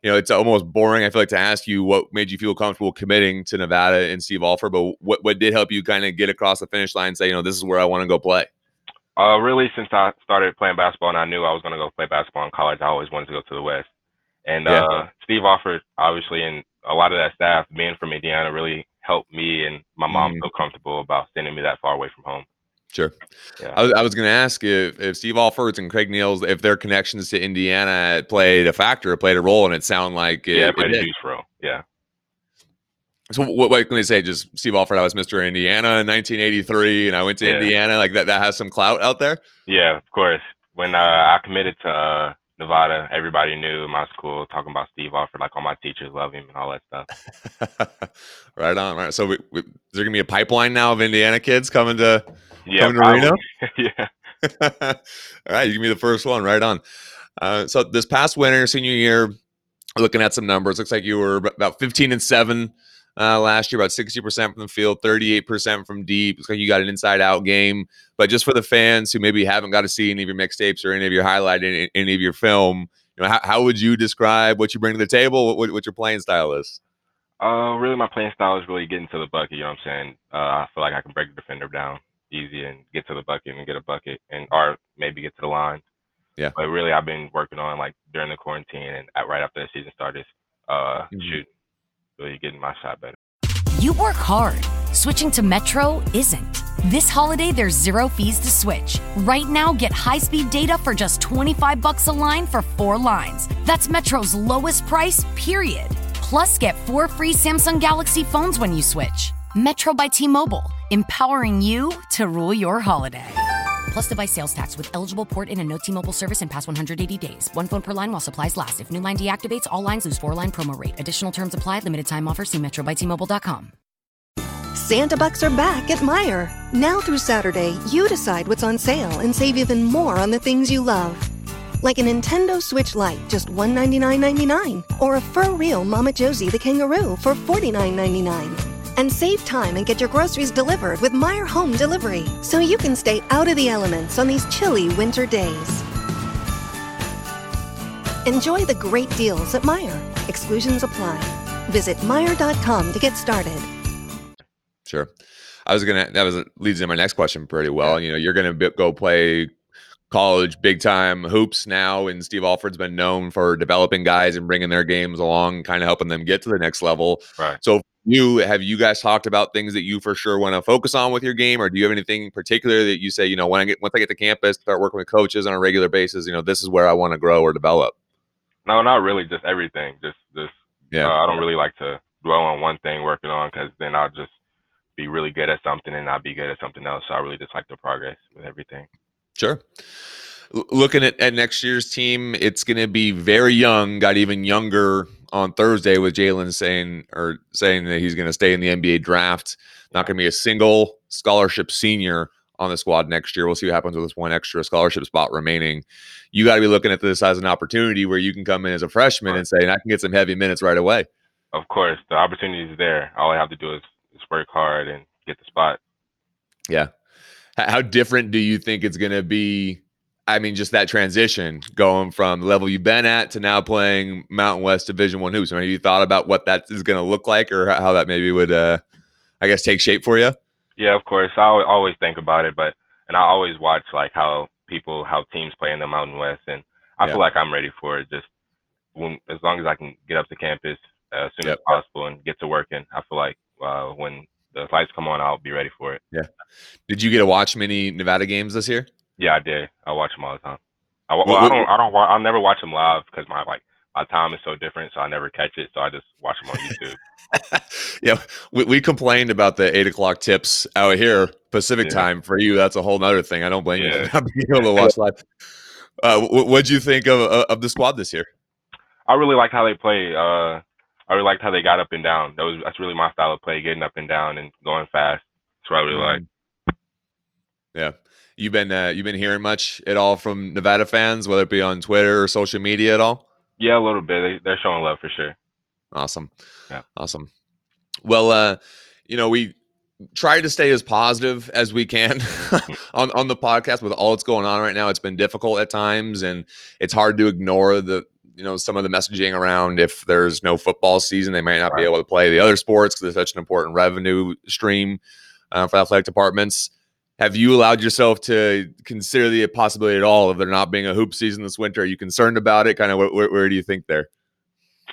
you know, it's almost boring. I feel like to ask you what made you feel comfortable committing to Nevada and Steve Alford, but what what did help you kind of get across the finish line and say, you know, this is where I want to go play? Uh, really, since I started playing basketball and I knew I was going to go play basketball in college, I always wanted to go to the West. And yeah. uh, Steve Alford, obviously, and a lot of that staff, being from Indiana, really helped me and my mom mm. feel comfortable about sending me that far away from home. Sure. Yeah. I was, I was going to ask if, if Steve Alford and Craig Neals, if their connections to Indiana played a factor, played a role, and it sounded like it, yeah, it played a huge role. Yeah. So what, what can they say? Just Steve Alford, I was Mr. Indiana in 1983, and I went to yeah. Indiana. Like that, that has some clout out there. Yeah, of course. When uh, I committed to uh, Nevada, everybody knew in my school talking about Steve Alford. Like all my teachers love him and all that stuff. right on. Right. So we, we, is there gonna be a pipeline now of Indiana kids coming to yeah, coming to Reno? yeah. All right, you give me the first one. Right on. Uh, so this past winter, senior year, looking at some numbers, looks like you were about 15 and seven uh, last year, about 60% from the field, 38% from deep. Looks like you got an inside out game. But just for the fans who maybe haven't got to see any of your mixtapes or any of your highlight, any, any of your film, you know, how, how would you describe what you bring to the table? What, what your playing style is? Uh, really, my playing style is really getting to the bucket. You know what I'm saying? Uh, I feel like I can break the defender down easy and get to the bucket and get a bucket, and or maybe get to the line. Yeah. But really, I've been working on like during the quarantine and right after the season started, uh, Mhm. shooting, really getting my shot better. You work hard. Switching to Metro isn't. This holiday, there's zero fees to switch. Right now, get high-speed data for just 25 bucks a line for four lines. That's Metro's lowest price, period. Plus, get four free Samsung Galaxy phones when you switch. Metro by T-Mobile, empowering you to rule your holiday. Plus device sales tax with eligible port in and no T-Mobile service in past 180 days. One phone per line while supplies last. If new line deactivates, all lines lose four-line promo rate. Additional terms apply. Limited time offer. See Metro by T-Mobile.com. Santa Bucks are back at Meijer. Now through Saturday, you decide what's on sale and save even more on the things you love. Like a Nintendo Switch Lite, just $199.99, or a FurReal Mama Josie the kangaroo for $49.99. And save time and get your groceries delivered with Meijer Home Delivery, so you can stay out of the elements on these chilly winter days. Enjoy the great deals at Meijer. Exclusions apply. Visit Meijer.com to get started. Sure. I was gonna. That was leads into my next question pretty well. You know, you're gonna be, go play college big time hoops now, and Steve Alford's been known for developing guys and bringing their games along, kind of helping them get to the next level. Right. So, you have you guys talked about things that you for sure want to focus on with your game, or do you have anything in particular that you say, you know, when I get once I get to campus, start working with coaches on a regular basis, you know, this is where I want to grow or develop. No, not really. Just everything. Just, just. Yeah. Uh, I don't really like to dwell on one thing working on because then I'll just be really good at something and not be good at something else. So I really just like the progress with everything. Sure. Looking at, at next year's team, it's going to be very young. Got even younger on Thursday with Jalen saying or saying that he's going to stay in the NBA draft. Not going to be a single scholarship senior on the squad next year. We'll see what happens with this one extra scholarship spot remaining. You got to be looking at this as an opportunity where you can come in as a freshman and say, I can get some heavy minutes right away. Of course, the opportunity is there. All I have to do is, is work hard and get the spot. Yeah. How different do you think it's going to be? I mean, just that transition going from the level you've been at to now playing Mountain West Division One hoops. I mean, have you thought about what that is going to look like, or how that maybe would, uh, I guess, take shape for you? Yeah, of course. I always think about it, but and I always watch like how people, how teams play in the Mountain West, and I Yeah. feel like I'm ready for it. Just when, as long as I can get up to campus uh, as soon Yep. as possible and get to working, I feel like uh, when the lights come on, I'll be ready for it. Yeah. Did you get to watch many Nevada games this year? Yeah, I did. I watch them all the time. I, What- well, I don't. I don't. wa- I'll never watch them live because my like my time is so different, so I never catch it. So I just watch them on YouTube. yeah, we, we complained about the eight o'clock tips out here Pacific Yeah. time. For you, that's a whole nother thing. I don't blame you for not being able to watch live. Uh, what what'd you think of of of the squad this year? I really liked how they play. Uh, I really liked how they got up and down. That was that's really my style of play, getting up and down and going fast. That's what I really like. Yeah. You've been uh, you've been hearing much at all from Nevada fans, whether it be on Twitter or social media at all? Yeah, a little bit. They, they're showing love for sure. Awesome. Yeah. Awesome. Well, uh, you know, we try to stay as positive as we can on, on the podcast with all that's going on right now. It's been difficult at times and it's hard to ignore the, you know, some of the messaging around if there's no football season, they might not be able to play the other sports because it's such an important revenue stream uh, for athletic departments. Have you allowed yourself to consider the possibility at all of there not being a hoop season this winter? Are you concerned about it? Kind of where, where, do you think there?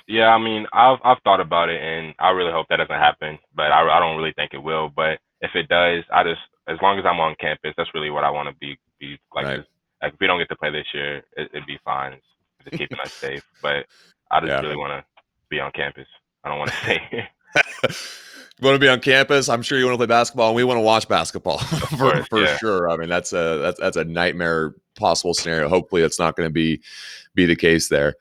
Yeah, I mean, I've I've thought about it, and I really hope that doesn't happen. But I, I don't really think it will. But if it does, I just as long as I'm on campus, that's really what I want to be be like. Right. Like if we don't get to play this year, it, it'd be fine. It's just keeping us safe. But I just Yeah. really want to be on campus. I don't want to stay here. you want to be on campus. I'm sure you want to play basketball, and we want to watch basketball for, course, for yeah. sure. I mean, that's a that's that's a nightmare possible scenario. Hopefully, that's not going to be be the case there.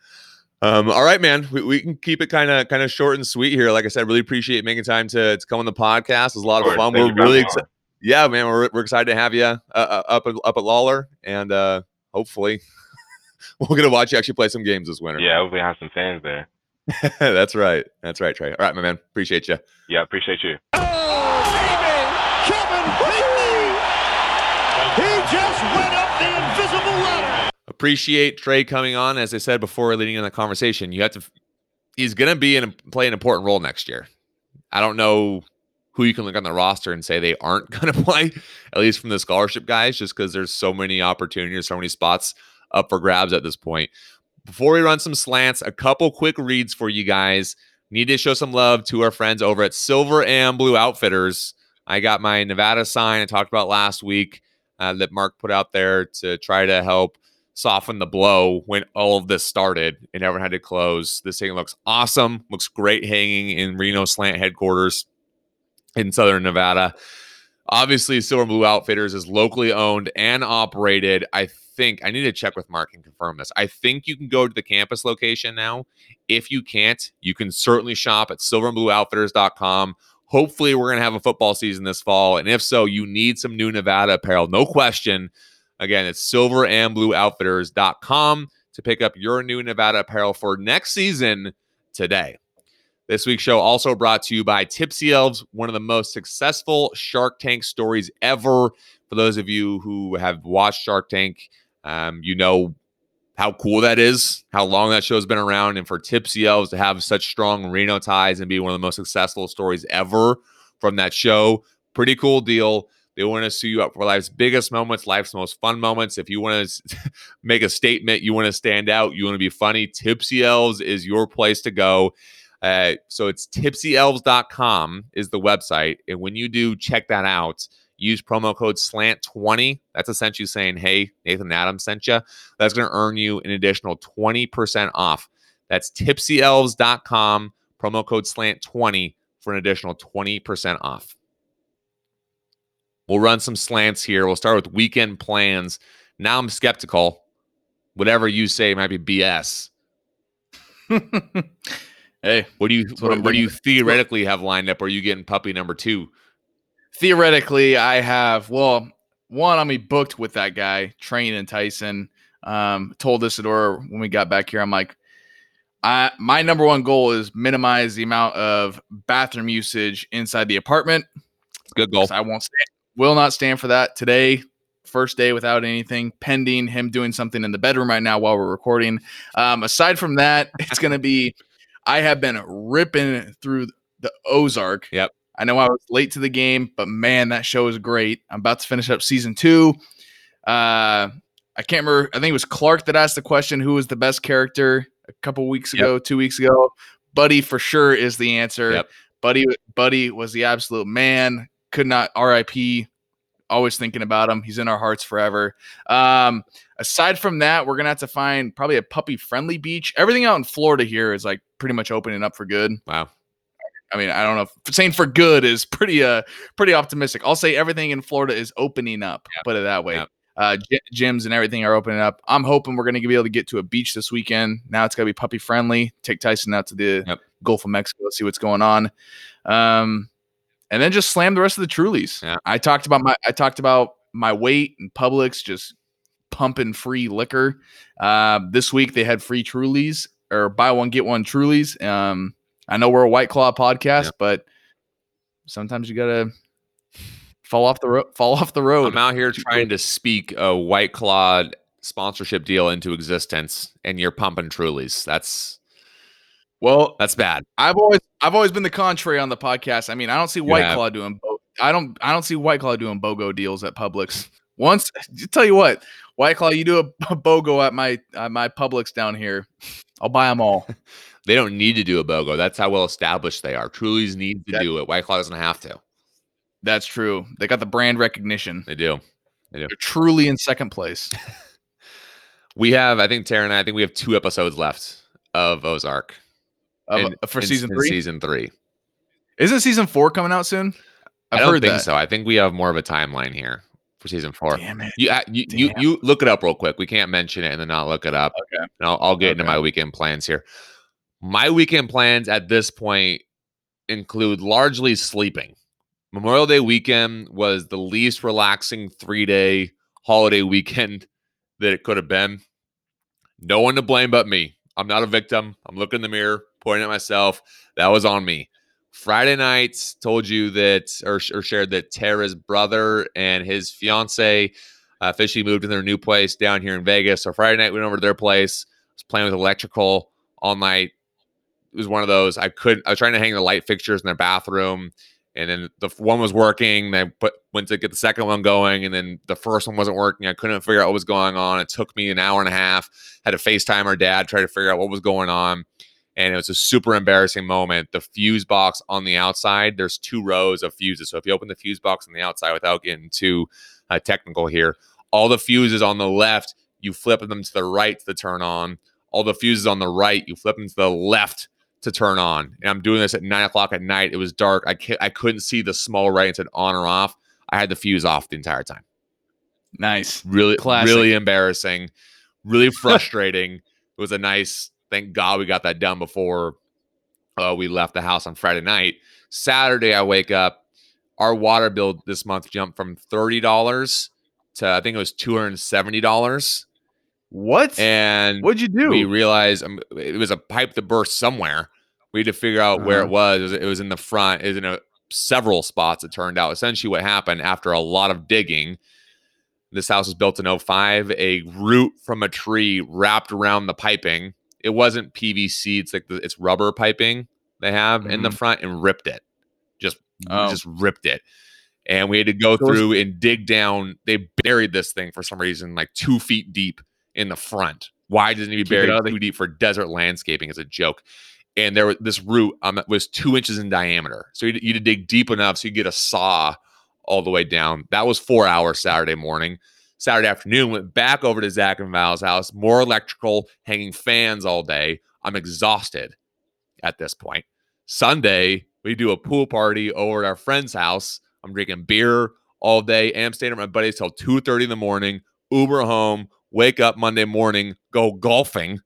Um, all right, man. We, we can keep it kind of kind of short and sweet here. Like I said, really appreciate making time to, to come on the podcast. It's a lot of fun. We're really excited. Yeah, man. We're, we're excited to have you uh, uh, up at, up at Lawlor, and uh, hopefully, we're gonna watch you actually play some games this winter. Yeah, hopefully I have some fans there. that's right. That's right, Tre. All right, my man. Appreciate you. Yeah, appreciate you. Oh, Kevin Whitney! He just went up the invisible ladder. appreciate Tre coming on. As I said before, leading in the conversation, you have to. He's going to be in play an important role next year. I don't know who you can look on the roster and say they aren't going to play, at least from the scholarship guys, just because there's so many opportunities, so many spots up for grabs at this point. Before we run some slants, a couple quick reads for you guys. Need to show some love to our friends over at Silver and Blue Outfitters. I got my Nevada sign I talked about last week uh, that Mark put out there to try to help soften the blow when all of this started and everyone had to close. This thing looks awesome, looks great hanging in Reno Slant headquarters in Southern Nevada. Obviously, Silver and Blue Outfitters is locally owned and operated. I think I need to check with Mark and confirm this. I think you can go to the campus location now. If you can't, you can certainly shop at silverandblueoutfitters.com. Hopefully, we're going to have a football season this fall. And if so, you need some new Nevada apparel. No question. Again, it's silverandblueoutfitters.com to pick up your new Nevada apparel for next season today. This week's show also brought to you by Tipsy Elves, one of the most successful Shark Tank stories ever. For those of you who have watched Shark Tank, um, you know how cool that is, how long that show's been around, and for Tipsy Elves to have such strong Reno ties and be one of the most successful stories ever from that show. Pretty cool deal. They want to sue you up for life's biggest moments, life's most fun moments. If you want to make a statement, you want to stand out, you want to be funny, Tipsy Elves is your place to go. Uh, so it's tipsyelves.com is the website. And when you do check that out, use promo code SLANT20. That's essentially saying, hey, Nathan Adams sent you. That's going to earn you an additional 20% off. That's tipsyelves.com, promo code SLANT20 for an additional 20% off. We'll run some slants here. We'll start with weekend plans. Now I'm skeptical. Whatever you say might be BS. hey, what do you what, what do you theoretically have lined up? Are you getting puppy number two? Theoretically, I have well, one, I'm be booked with that guy, Train and Tyson. Um, told Isadora when we got back here, I'm like, I my number one goal is minimize the amount of bathroom usage inside the apartment. Good goal. I won't stand, will not stand for that today. First day without anything, pending him doing something in the bedroom right now while we're recording. Um, aside from that, it's going to be. I have been ripping through the Ozark. Yep. I know I was late to the game, but man, that show is great. I'm about to finish up season two. Uh, I can't remember. I think it was Clark that asked the question, "Who was the best character?" A couple weeks ago, yep. two weeks ago. Buddy for sure is the answer. Yep. Buddy, Buddy was the absolute man. Could not RIP. Always thinking about him. He's in our hearts forever. Um, aside from that, we're gonna have to find probably a puppy friendly beach. Everything out in Florida here is like pretty much opening up for good. Wow. I mean, I don't know if saying for good is pretty uh pretty optimistic. I'll say everything in Florida is opening up. Yep. Put it that way. Yep. Uh, gyms and everything are opening up. I'm hoping we're going to be able to get to a beach this weekend. Now it's going to be puppy friendly. Take Tyson out to the yep. Gulf of Mexico, see what's going on. Um, and then just slam the rest of the Trulies. Yeah. I talked about my I talked about my weight and Publix just pumping free liquor. Uh, this week they had free Trulies or buy one get one Trulies. Um, I know we're a White Claw podcast, yeah. but sometimes you gotta fall off the road. Fall off the road. I'm out here trying to speak a White Claw sponsorship deal into existence, and you're pumping Trulies. That's well, that's bad. I've always I've always been the contrary on the podcast. I mean, I don't see White yeah. Claw doing. I don't I don't see White Claw doing BOGO deals at Publix. Once, tell you what, White Claw, you do a, a BOGO at my at my Publix down here, I'll buy them all. they don't need to do a BOGO. That's how well established they are. Truly's need to that, do it. White Claw doesn't have to. That's true. They got the brand recognition. They do. They do. They're truly in second place. we have, I think Tara and I, I think we have two episodes left of Ozark. Of, in, for in, season three? season three. Isn't season four coming out soon? I've I do not think that. so. I think we have more of a timeline here for season four. Damn it. You, uh, you, Damn. you, you look it up real quick. We can't mention it and then not look it up. Okay. And I'll, I'll get okay. into my weekend plans here. My weekend plans at this point include largely sleeping. Memorial Day weekend was the least relaxing three day holiday weekend that it could have been. No one to blame but me. I'm not a victim. I'm looking in the mirror, pointing at myself. That was on me. Friday night, told you that, or, or shared that Tara's brother and his fiance uh, officially moved in their new place down here in Vegas. So Friday night, we went over to their place. Was playing with electrical all night. It was one of those I couldn't. I was trying to hang the light fixtures in their bathroom, and then the one was working. I put went to get the second one going, and then the first one wasn't working. I couldn't figure out what was going on. It took me an hour and a half. Had to FaceTime our dad, try to figure out what was going on and it was a super embarrassing moment. The fuse box on the outside, there's two rows of fuses. So if you open the fuse box on the outside without getting too uh, technical here, all the fuses on the left, you flip them to the right to turn on. All the fuses on the right, you flip them to the left to turn on. And I'm doing this at nine o'clock at night. It was dark. I I couldn't see the small right and said on or off. I had the fuse off the entire time. Nice. Really, Classic. really embarrassing. Really frustrating. it was a nice Thank God we got that done before uh, we left the house on Friday night. Saturday, I wake up. Our water bill this month jumped from thirty dollars to I think it was two hundred and seventy dollars. What? And what'd you do? We realized um, it was a pipe that burst somewhere. We had to figure out uh-huh. where it was. It was, it was in the front. It was in a, several spots. It turned out. Essentially, what happened after a lot of digging. This house was built in 05. A root from a tree wrapped around the piping it wasn't PVC. It's like the, it's rubber piping they have mm-hmm. in the mm-hmm. front and ripped it. Just oh. just ripped it. And we had to go through and dig down. They buried this thing for some reason, like two feet deep in the front. Why doesn't be buried too deep for desert landscaping? As a joke. And there was this root um, was two inches in diameter. So you had to dig deep enough so you get a saw all the way down. That was four hours Saturday morning. Saturday afternoon, went back over to Zach and Val's house, more electrical, hanging fans all day. I'm exhausted at this point. Sunday, we do a pool party over at our friend's house. I'm drinking beer all day. I'm staying at my buddy's till 2:30 in the morning. Uber home, wake up Monday morning, go golfing,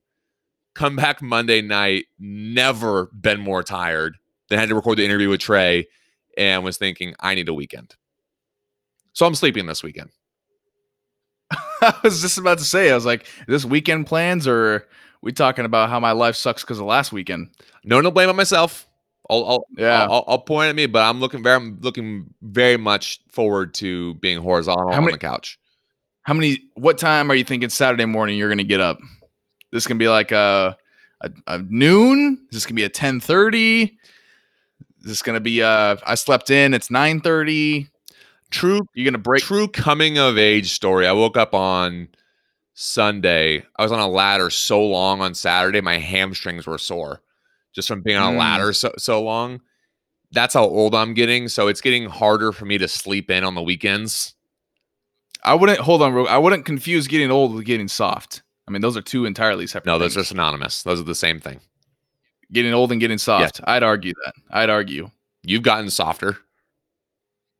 come back Monday night, never been more tired. Then had to record the interview with Tre and was thinking, I need a weekend. So I'm sleeping this weekend. I was just about to say, I was like, this weekend plans or we talking about how my life sucks because of last weekend? No, no blame on myself. I'll, I'll yeah, I'll, I'll, point at me, but I'm looking very, I'm looking very much forward to being horizontal on the couch. How many? What time are you thinking Saturday morning you're going to get up? This can be like a, a, a noon. Is this gonna be a ten thirty? Is this gonna be uh? I slept in. It's nine thirty. True. You're gonna break. True coming of age story. I woke up on Sunday. I was on a ladder so long on Saturday, my hamstrings were sore just from being on a mm. ladder so so long. That's how old I'm getting. So it's getting harder for me to sleep in on the weekends. I wouldn't hold on. I wouldn't confuse getting old with getting soft. I mean, those are two entirely separate. No, those things. are synonymous. Those are the same thing. Getting old and getting soft. I'd argue that. I'd argue. You've gotten softer.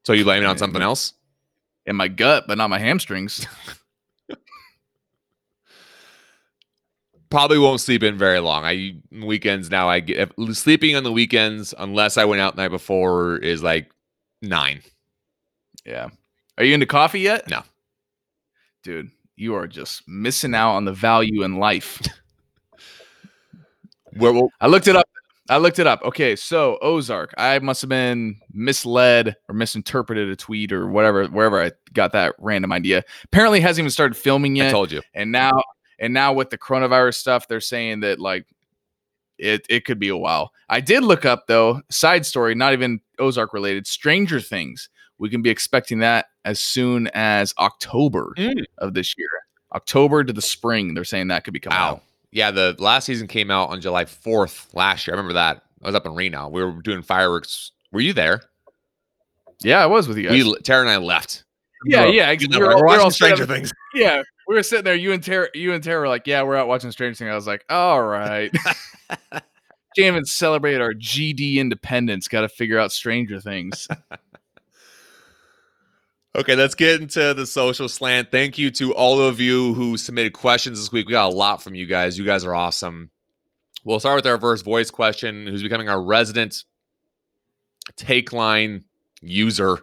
So you blame it on something else? In my gut, but not my hamstrings. Probably won't sleep in very long. I weekends now. I get sleeping on the weekends unless I went out the night before is like nine. Yeah. Are you into coffee yet? No. Dude, you are just missing out on the value in life. Where will I looked it up I looked it up. Okay, so Ozark. I must have been misled or misinterpreted a tweet or whatever, wherever I got that random idea. Apparently, hasn't even started filming yet. I told you. And now, and now with the coronavirus stuff, they're saying that like it it could be a while. I did look up though. Side story, not even Ozark related. Stranger Things. We can be expecting that as soon as October mm. of this year. October to the spring. They're saying that could be coming wow. out. Yeah, the last season came out on July 4th last year. I remember that. I was up in Reno. We were doing fireworks. Were you there? Yeah, I was with you guys. We, Tara and I left. Yeah, yeah. Exactly. We were, we're, watching Stranger Things. Yeah, we were sitting there. You and Tara, you and Tara were like, "Yeah, we're out watching Stranger Things." I was like, "All right." Can't even celebrate our GD independence. Got to figure out Stranger Things. Okay, let's get into the social slant. Thank you to all of you who submitted questions this week. We got a lot from you guys. You guys are awesome. We'll start with our first voice question, who's becoming our resident take line user,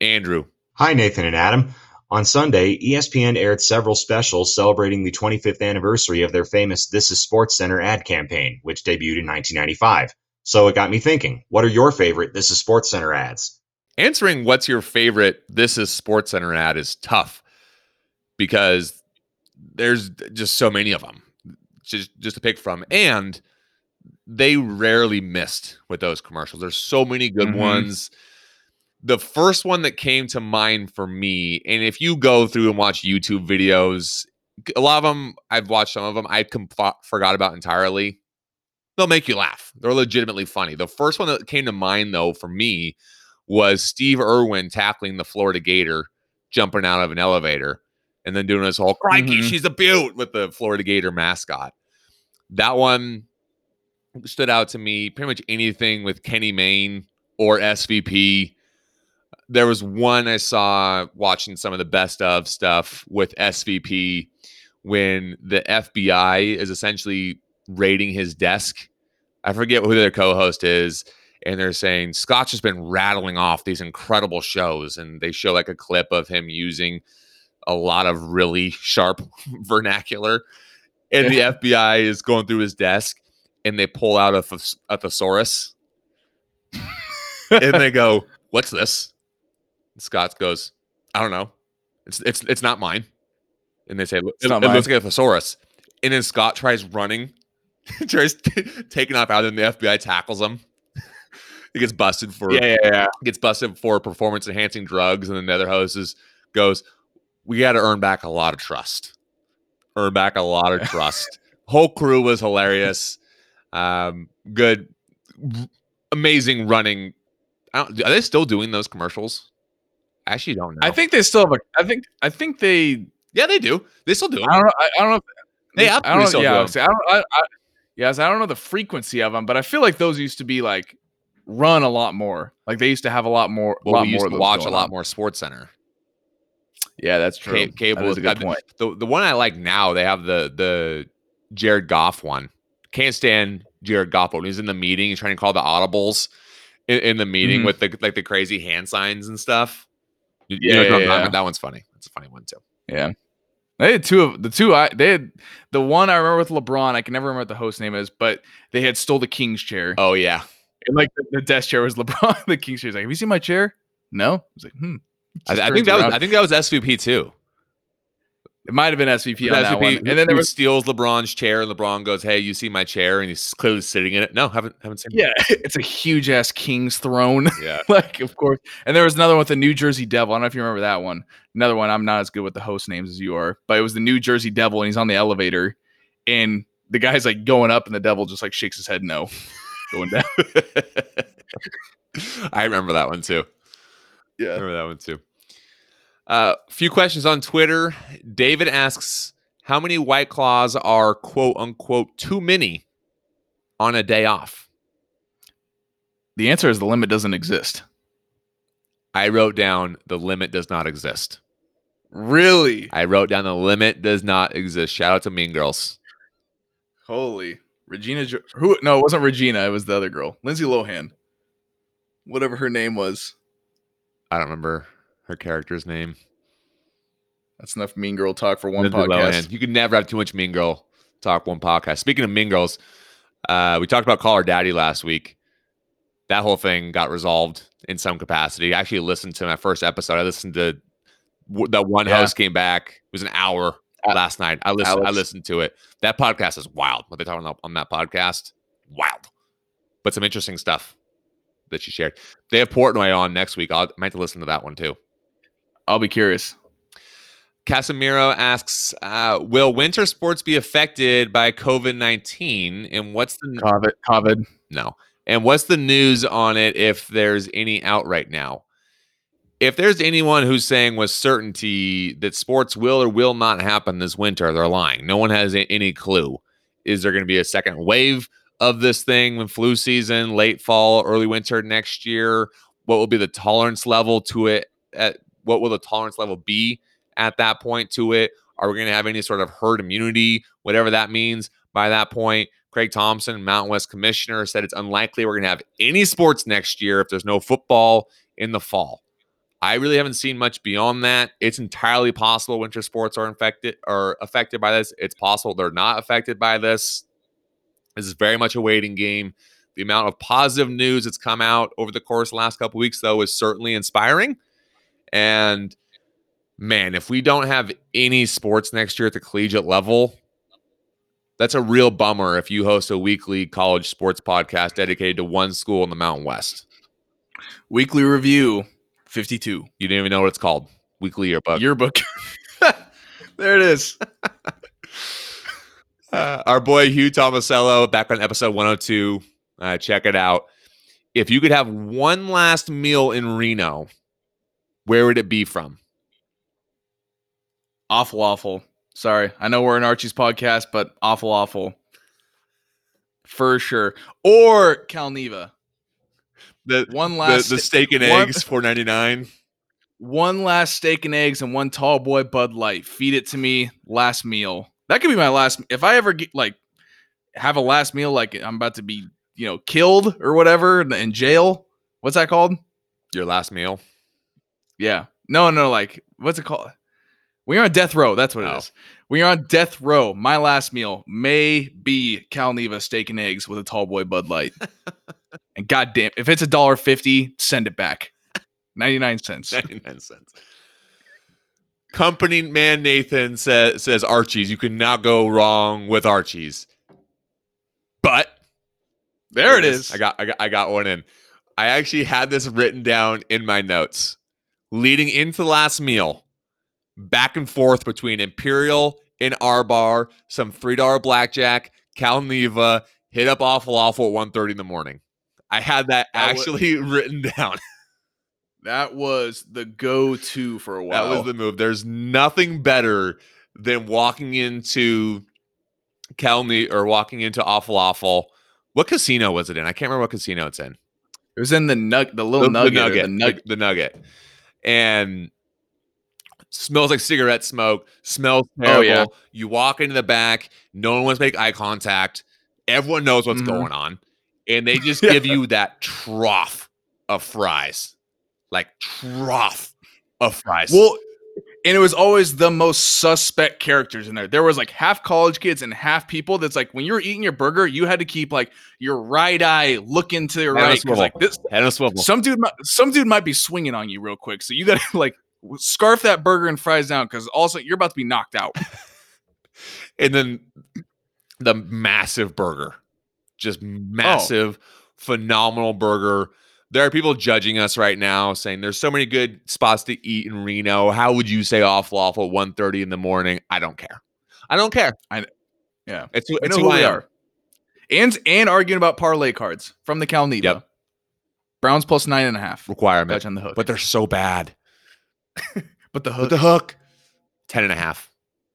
Andrew. Hi, Nathan and Adam. On Sunday, ESPN aired several specials celebrating the 25th anniversary of their famous This Is SportsCenter ad campaign, which debuted in 1995. So it got me thinking, what are your favorite This Is SportsCenter ads? Answering what's your favorite this is SportsCenter ad is tough because there's just so many of them just just to pick from. And they rarely missed with those commercials. There's so many good Mhm. ones. The first one that came to mind for me and if you go through and watch youtube videos a lot of them i've watched some of them i com- forgot about entirely. They'll make you laugh. They're legitimately funny. The first one that came to mind though for me was steve irwin tackling the florida gator jumping out of an elevator and then doing this whole crikey, Mhm. she's a beaut with the Florida Gator mascot. That one stood out to me. Pretty much anything with Kenny Mayne or SVP. There was one I saw watching some of the best of stuff with SVP when the FBI is essentially raiding his desk. I forget who their co-host is, and they're saying Scott's just been rattling off these incredible shows, and they show like a clip of him using a lot of really sharp vernacular. And the FBI is going through his desk and they pull out a, a thesaurus and they go, What's this? And Scott goes, I don't know. It's it's it's not mine. And they say, it, it looks like a thesaurus. And then Scott tries running, tries taking off out, and the FBI tackles him. He gets busted for Yeah, yeah, yeah. gets busted for performance enhancing drugs, and then the other host is, goes, "We got to earn back a lot of trust. Earn back a lot of trust." Whole crew was hilarious. Um, good, r- amazing running. I don't, are they still doing those commercials? I actually don't know. I think they still have a. I think. I think they. yeah, they do. They still do. 'em. I don't know. I, I don't know. If, They I absolutely don't know. still do Yeah. 'em. see, I don't. I, I, yes, I don't know the frequency of them, but I feel like those used to be like run a lot more. Like they used to have a lot more. Well, lot we used more to watch a lot on. more SportsCenter. Yeah, that's true. Ca- cable That is a good I've- point. The the one I like now, they have the the Jared Goff one. Can't stand Jared Goff when he's in the meeting, he's trying to call the audibles in, in the meeting Mhm. with the like the crazy hand signs and stuff. You- you Yeah, know yeah, yeah. that one's funny. That's a funny one too. Yeah. They had two of the two. I they had the one I remember with LeBron. I can never remember what the host name is, but they had stole the king's chair. Oh yeah, And like the, the desk chair was LeBron. The king's chair. He's like, "Have you seen my chair?" No. I was like, "Hmm." I, I think that was. I think that was SVP too. it might have been SVP on that one. And then there was steals LeBron's chair, and LeBron goes, "Hey, you see my chair?" And he's clearly sitting in it. No, haven't haven't seen. yeah, it's a huge ass king's throne. yeah. like, of course. And there was another one with the New Jersey Devil. I don't know if you remember that one. Another one. I'm not as good with the host names as you are, but it was the New Jersey Devil, and he's on the elevator, and the guy's like going up, and the devil just like shakes his head no, going down. I remember that one too. Yeah. I remember that one too. A uh, few questions on Twitter. David asks, "How many White Claws are quote unquote too many on a day off?" The answer is the limit doesn't exist. I wrote down the limit does not exist. Really? I wrote down the limit does not exist. Shout out to Mean Girls. Holy Regina? Jo- Who? No, it wasn't Regina. It was the other girl, Lindsay Lohan. Whatever her name was. I don't remember her character's name. That's enough Mean Girl talk for one Lindsay podcast. Lohan. You could never have too much Mean Girl talk one podcast. Speaking of Mean Girls, uh, we talked about Call Her Daddy last week. That whole thing got resolved in some capacity. I actually listened to my first episode. I listened to that one Yeah. host came back. It was an hour last night. I listened. I listened to it. That podcast is wild. What they talking about on that podcast? Wild, but some interesting stuff that she shared. They have Portnoy on next week. I'll, I might have to listen to that one too. I'll be curious. Casimiro asks, uh, "Will winter sports be affected by COVID nineteen? And what's the COVID. COVID. no? And what's the news on it if there's any out right now? If there's anyone who's saying with certainty that sports will or will not happen this winter, they're lying. No one has any clue. Is there going to be a second wave of this thing when flu season, late fall, early winter next year? What will be the tolerance level to it? At what will the tolerance level be at that point to it? Are we going to have any sort of herd immunity, whatever that means by that point? Craig Thompson, Mountain West commissioner, said it's unlikely we're going to have any sports next year if there's no football in the fall. I really haven't seen much beyond that. It's entirely possible winter sports are infected or affected by this. It's possible they're not affected by this. This is very much a waiting game. The amount of positive news that's come out over the course the last couple weeks, though, is certainly inspiring. And man, if we don't have any sports next year at the collegiate level, that's a real bummer if you host a weekly college sports podcast dedicated to one school in the Mountain West. Weekly review 52. You didn't even know what it's called. Weekly yearbook. Yearbook. there it is. Uh, our boy Hugh Tomasello back on episode 102. Uh, check it out. If you could have one last meal in Reno, where would it be from? Awful, awful. Sorry. I know we're an Archie's podcast, but awful, awful. For sure. Or Calneva. The One last the, the steak and one- eggs, four ninety nine. one last steak and eggs and one tall boy Bud Light. Feed it to me. Last meal. That could be my last. If I ever get like have a last meal, like I'm about to be, you know, killed or whatever in- in jail. What's that called? Your last meal. Yeah. No, no, like what's it called? You're on death row, that's what it Oh. is. When you're on death row, my last meal may be Cal Neva steak and eggs with a tall boy Bud Light. and goddamn, if it's a dollar fifty, send it back. Ninety nine cents. 99 cents. Company man Nathan says says Archie's. You can not go wrong with Archie's. But There it is. I got, I got I got one in. I actually had this written down in my notes. Leading into the last meal, back and forth between Imperial and R Bar, some three dollar blackjack, Cal Neva, hit up awful awful at 1.30 in the morning. I had that That actually written down. That was the go-to for a while. That was the move. There's nothing better than walking into Kelney or walking into Awful Awful. What casino was it in? I can't remember what casino it's in. it was in the nug, the little nugget, or nugget, the nug. the, the nugget, and smells like cigarette smoke. Smells terrible. Oh, yeah. You walk into the back. No one wants to make eye contact. Everyone knows what's Mhm. going on, and they just give you that trough of fries, like trough of fries. Well, and it was always the most suspect characters in there. There was like half college kids and half people. That's like when you were eating your burger, you had to keep like your right eye looking to the Head right like this, some dude, some dude might be swinging on you real quick. So you got to like scarf that burger and fries down because also you're about to be knocked out. and then the massive burger just massive phenomenal burger there are people judging us right now saying there's so many good spots to eat in reno how would you say awful awful at 1.30 in the morning i don't care i don't care Yeah, it's, who- we it's who who I they am. are. And and arguing about parlay cards from the Calneva. Yep. Browns plus nine and a half. requirement Touch on the hook, but they're so bad but the with hook the hook 10 and a half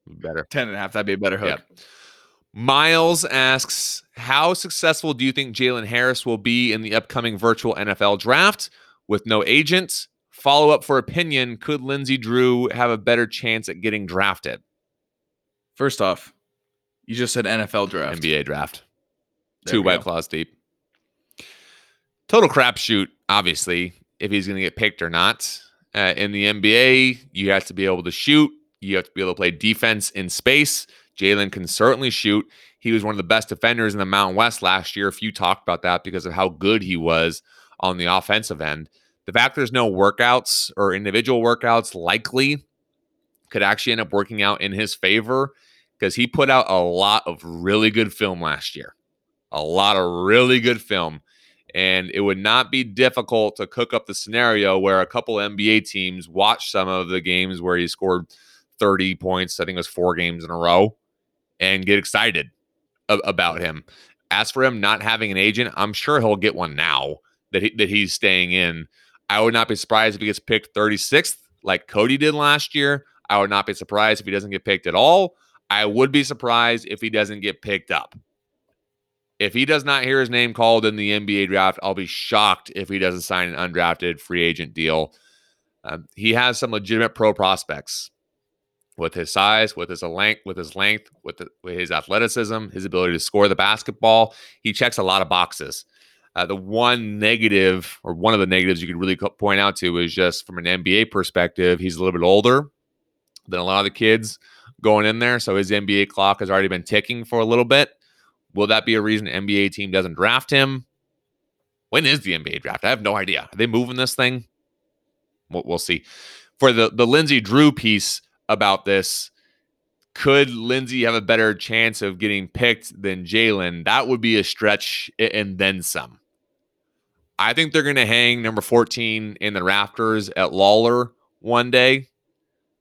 better ten and a half. That'd be a better hook. Yep. Miles asks, How successful do you think Jalen Harris will be in the upcoming virtual NFL draft with no agent? Follow up for opinion Could Lindsey Drew have a better chance at getting drafted? First off, you just said NFL draft. NBA draft. There Two we white go. claws deep. Total crapshoot, obviously, if he's going to get picked or not. Uh, in the NBA, you have to be able to shoot. You have to be able to play defense in space. Jalen can certainly shoot. He was one of the best defenders in the Mountain West last year. Few talked about that because of how good he was on the offensive end. The fact there's no workouts or individual workouts likely could actually end up working out in his favor because he put out a lot of really good film last year. A lot of really good film. And it would not be difficult to cook up the scenario where a couple NBA teams watch some of the games where he scored 30 points, I think it was four games in a row, and get excited a- about him. As for him not having an agent, I'm sure he'll get one now that he, that he's staying in. I would not be surprised if he gets picked 36th like Cody did last year. I would not be surprised if he doesn't get picked at all. I would be surprised if he doesn't get picked up. If he does not hear his name called in the NBA draft, I'll be shocked if he doesn't sign an undrafted free agent deal. Um, he has some legitimate pro prospects with his size, with his length, with his length, with, the, with his athleticism, his ability to score the basketball. He checks a lot of boxes. Uh, the one negative, or one of the negatives you could really point out to, is just from an NBA perspective, he's a little bit older than a lot of the kids going in there. So his NBA clock has already been ticking for a little bit. Will that be a reason NBA team doesn't draft him? When is the NBA draft? I have no idea. Are they moving this thing? We'll, we'll see. for the the Lindsey Drew piece about this, could Lindsey have a better chance of getting picked than Jalen? That would be a stretch and then some. I think they're going to hang number 14 in the rafters at Lawlor one day.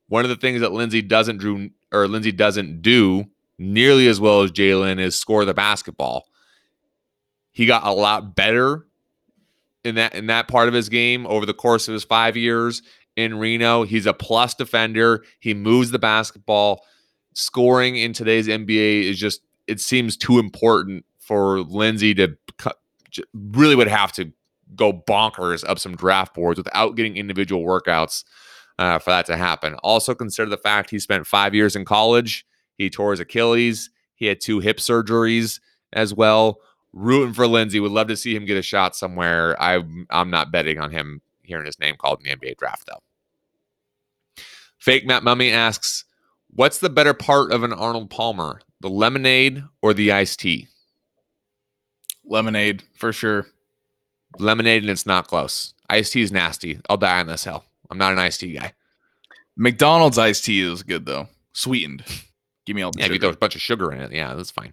One of the things that Lindsey doesn't drew or Lindsey doesn't do nearly as well as Jalen is score the basketball. He got a lot better in that in that part of his game over the course of his five years in Reno. He's a plus defender. He moves the basketball. Scoring in today's NBA is just it seems too important for Lindsey to really would have to go bonkers up some draft boards without getting individual workouts uh, for that to happen. Also, consider the fact he spent five years in college. He tore his Achilles. He had two hip surgeries as well. Rooting for Lindsey. Would love to see him get a shot somewhere. I'm I'm not betting on him hearing his name called in the NBA draft, though. Fake Matt Mummy asks, What's the better part of an Arnold Palmer, the lemonade or the iced tea? Lemonade, for sure. Lemonade, and it's not close. Iced tea is nasty. I'll die on this hill. I'm not an iced tea guy. McDonald's iced tea is good though, sweetened. Give me all the yeah. sugar. If you throw a bunch of sugar in it, yeah, that's fine.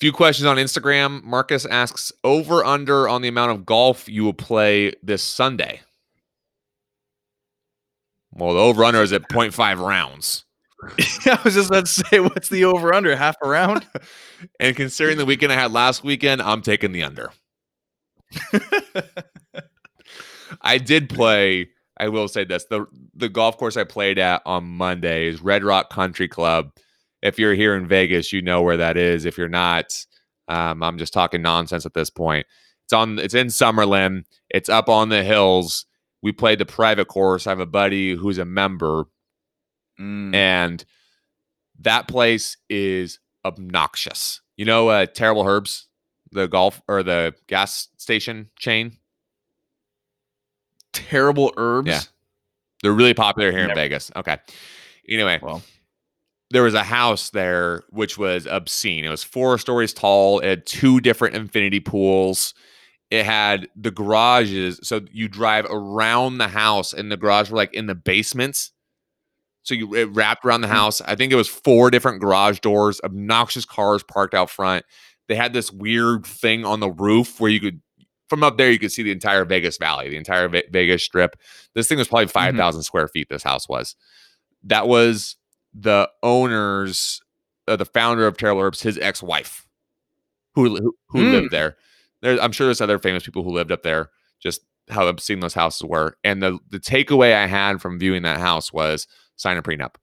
Few questions on Instagram. Marcus asks over under on the amount of golf you will play this Sunday. Well, the over under is at 0.5 rounds. I was just about to say, what's the over under? Half a round? and considering the weekend I had last weekend, I'm taking the under. I did play. I will say this: the the golf course I played at on Monday is Red Rock Country Club. If you're here in Vegas, you know where that is. If you're not, um, I'm just talking nonsense at this point. It's on. It's in Summerlin. It's up on the hills. We played the private course. I have a buddy who's a member, Mm. and that place is obnoxious. You know, uh, Terrible Herbst, the golf or the gas station chain. Terrible Herbst. Yeah. They're really popular here in Vegas. Okay. Anyway, Well, there was a house there which was obscene. It was four stories tall. It had two different infinity pools. It had the garages. So you drive around the house, and the garage were like in the basements. So you it wrapped around the hmm. house. I think it was four different garage doors, obnoxious cars parked out front. They had this weird thing on the roof where you could, from up there, you could see the entire Vegas Valley, the entire Ve- Vegas Strip. This thing was probably 5,000 square feet, this house was. That was the owner's, uh, the founder of Terrible Herbst, his ex wife who, who, who Mm. lived there. there. I'm sure there's other famous people who lived up there, just how obscene those houses were. And the, the takeaway I had from viewing that house was sign a prenup.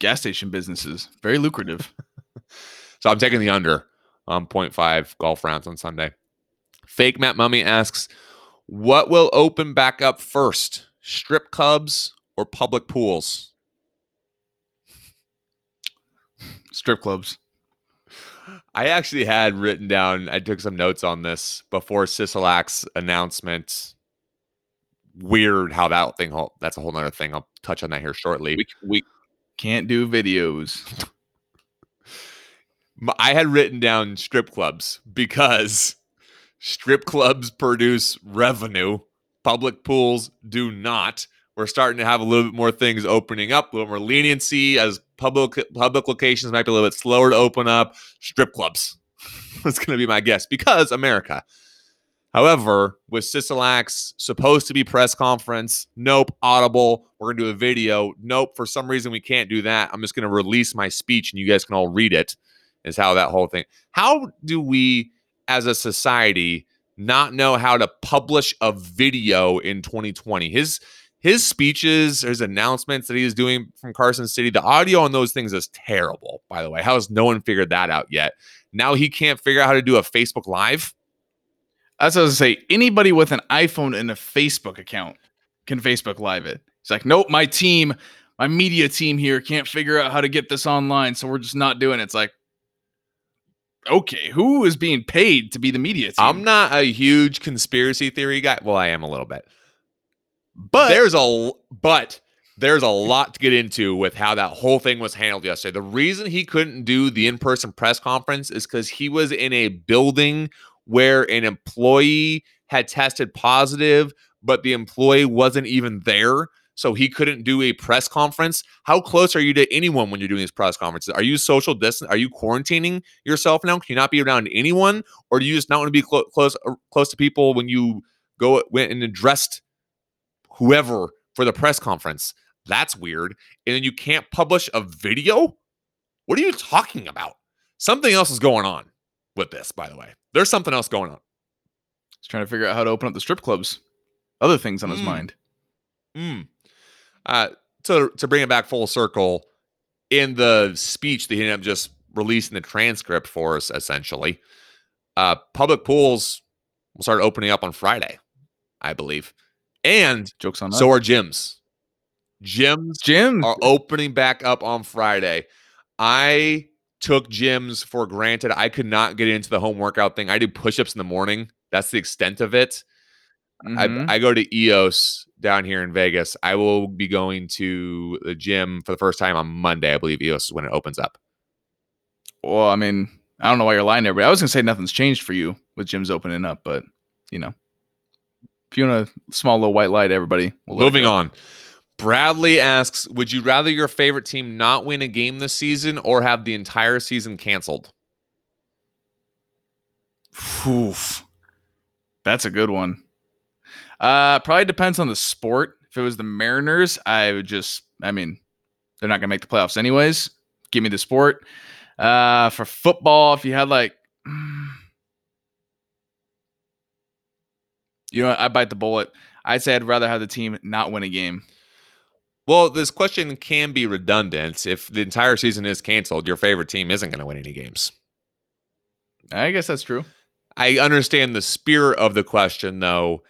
gas station businesses, very lucrative. So I'm taking the under on 0.5 golf rounds on Sunday. Fake Matt Mummy asks, what will open back up first? Strip clubs or public pools? Strip clubs. I actually had written down, I took some notes on this before Sisolak's announcement. Weird how that thing, that's a whole nother thing. I'll touch on that here shortly. We, we can't do videos. I had written down strip clubs because strip clubs produce revenue, public pools do not. We're starting to have a little bit more things opening up, a little more leniency as public public locations might be a little bit slower to open up. Strip clubs. That's going to be my guess because America. However, with Sisolak's supposed to be press conference, nope, audible, we're going to do a video. Nope, for some reason we can't do that. I'm just going to release my speech and you guys can all read it is how that whole thing. How do we as a society not know how to publish a video in 2020? His his speeches, his announcements that he is doing from Carson City, the audio on those things is terrible, by the way. How has no one figured that out yet? Now he can't figure out how to do a Facebook Live. That's what I was gonna say. Anybody with an iPhone and a Facebook account can Facebook Live it. It's like, nope, my team, my media team here can't figure out how to get this online, so we're just not doing it. It's like, okay, who is being paid to be the media team? I'm not a huge conspiracy theory guy. Well, I am a little bit. but there's a but there's a lot to get into with how that whole thing was handled yesterday. The reason he couldn't do the in-person press conference is because he was in a building where an employee had tested positive, but the employee wasn't even there. So he couldn't do a press conference. How close are you to anyone when you're doing these press conferences? Are you social distance? Are you quarantining yourself now? Can you not be around anyone, or do you just not want to be clo- close uh, close to people when you go went and addressed whoever for the press conference? That's weird. And then you can't publish a video. What are you talking about? Something else is going on with this, by the way. There's something else going on. He's trying to figure out how to open up the strip clubs. Other things on his Mm. mind. Mm. Uh, to to bring it back full circle, in the speech that he ended up just releasing the transcript for us, essentially, uh, public pools will start opening up on Friday, I believe, and Jokes on so us. are gyms. Gyms gyms are opening back up on Friday. I took gyms for granted. I could not get into the home workout thing. I do push-ups in the morning. That's the extent of it. Mhm. I, I go to EOS down here in Vegas. I will be going to the gym for the first time on Monday. I believe EOS is when it opens up. well, I mean, I don't know why you're lying there, but I was gonna say nothing's changed for you with gyms opening up, but you know, if you want a small little white light, everybody. We'll Moving on. Bradley asks, would you rather your favorite team not win a game this season or have the entire season canceled? Oof. That's a good one. Uh, probably depends on the sport. If it was the Mariners, I would just, I mean, they're not gonna make the playoffs anyways. Give me the sport. Uh, for football, if you had like, you know, what, I bite the bullet. I'd say I'd rather have the team not win a game. Well, this question can be redundant. If the entire season is canceled, your favorite team isn't going to win any games. I guess that's true. I understand the spirit of the question, though.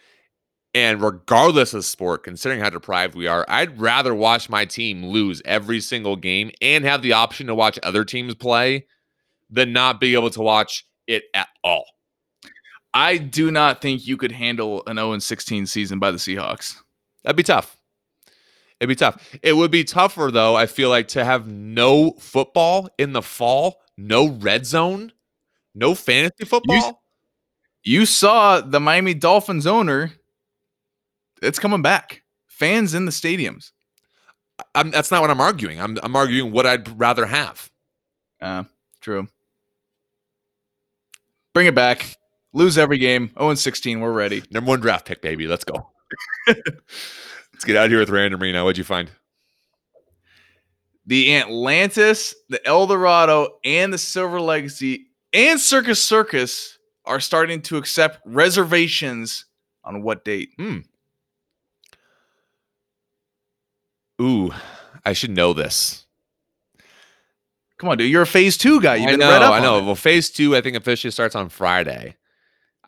And regardless of sport, considering how deprived we are, I'd rather watch my team lose every single game and have the option to watch other teams play than not be able to watch it at all. I do not think you could handle an 0 16 season by the Seahawks. That'd be tough. It'd be tough. It would be tougher, though, I feel like, to have no football in the fall, no red zone, no fantasy football. You saw the Miami Dolphins owner. It's coming back. Fans in the stadiums. I'm, that's not what I'm arguing. I'm, I'm arguing what I'd rather have. Uh, true. Bring it back. Lose every game. 0 16. We're ready. Number one draft pick, baby. Let's go. Let's get out of here with random Reno. What'd you find? The Atlantis, the El Dorado, and the Silver Legacy and Circus Circus are starting to accept reservations on what date? Ooh, I should know this. Come on, dude. You're a phase two guy. You've I been know, read up I know. it. Well, phase two, I think officially starts on Friday.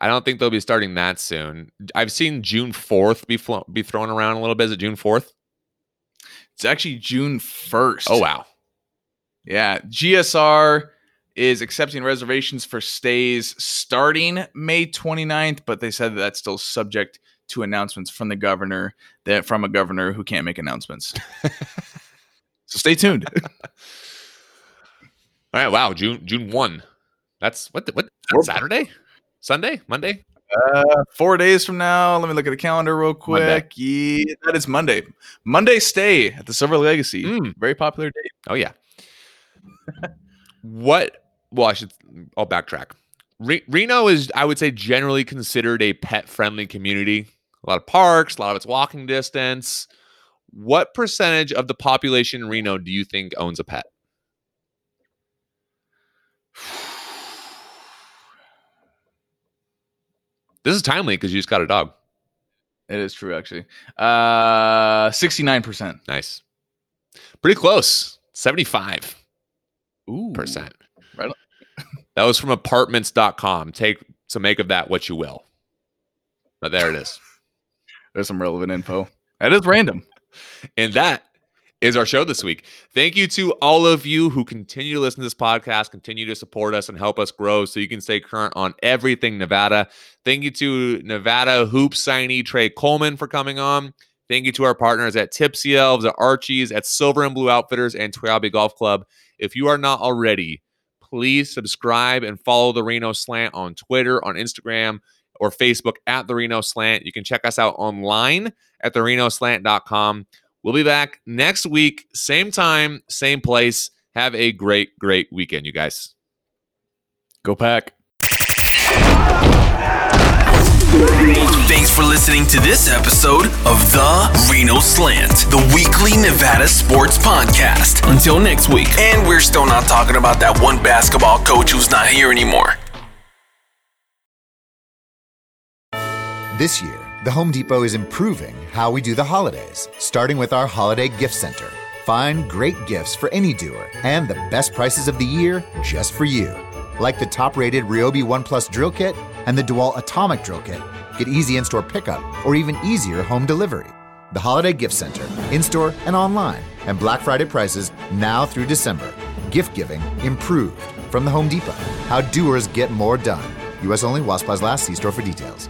I don't think they'll be starting that soon. I've seen June fourth be flo- be thrown around a little bit. Is it June fourth? It's actually June 1st. Oh wow. Yeah, GSR is accepting reservations for stays starting May 29th, but they said that that's still subject to announcements from the governor that from a governor who can't make announcements. so stay tuned. All right. Wow. June June one. That's what? The, what? That's Saturday, Sunday, Monday. Uh, four days from now, let me look at the calendar real quick. Yeah, that is Monday. Monday stay at the Silver Legacy. Mm. Very popular date. Oh yeah. what? Well, I should. I'll backtrack. Re- Reno is, I would say, generally considered a pet-friendly community. A lot of parks, a lot of it's walking distance. What percentage of the population in Reno do you think owns a pet? This is timely because you just got a dog. It is true, actually. Uh, 69%. Nice. Pretty close. 75%. Ooh. Right Right that was from apartments.com. Take so make of that what you will. But there it is. There's some relevant info. That is random. And that is our show this week. Thank you to all of you who continue to listen to this podcast, continue to support us and help us grow so you can stay current on everything Nevada. Thank you to Nevada Hoop signee Tre Coleman for coming on. Thank you to our partners at Tipsy Elves, at Archie's, at Silver and Blue Outfitters, and Toiyabe Golf Club. If you are not already, please subscribe and follow the Reno Slant on Twitter, on Instagram, or Facebook at the Reno Slant. You can check us out online at therenoslant.com. We'll be back next week, same time, same place. Have a great, great weekend, you guys. Go pack. Thanks for listening to this episode of The Reno Slant, the weekly Nevada sports podcast. Until next week. And we're still not talking about that one basketball coach who's not here anymore. This year, the Home Depot is improving how we do the holidays, starting with our Holiday Gift Center. Find great gifts for any doer and the best prices of the year just for you. Like the top rated Ryobi One Plus drill kit and the DeWalt Atomic drill kit. Get easy in store pickup or even easier home delivery. The Holiday Gift Center, in store and online, and Black Friday prices now through December. Gift giving improved from the Home Depot. How doers get more done. U.S. only while last. See store for details.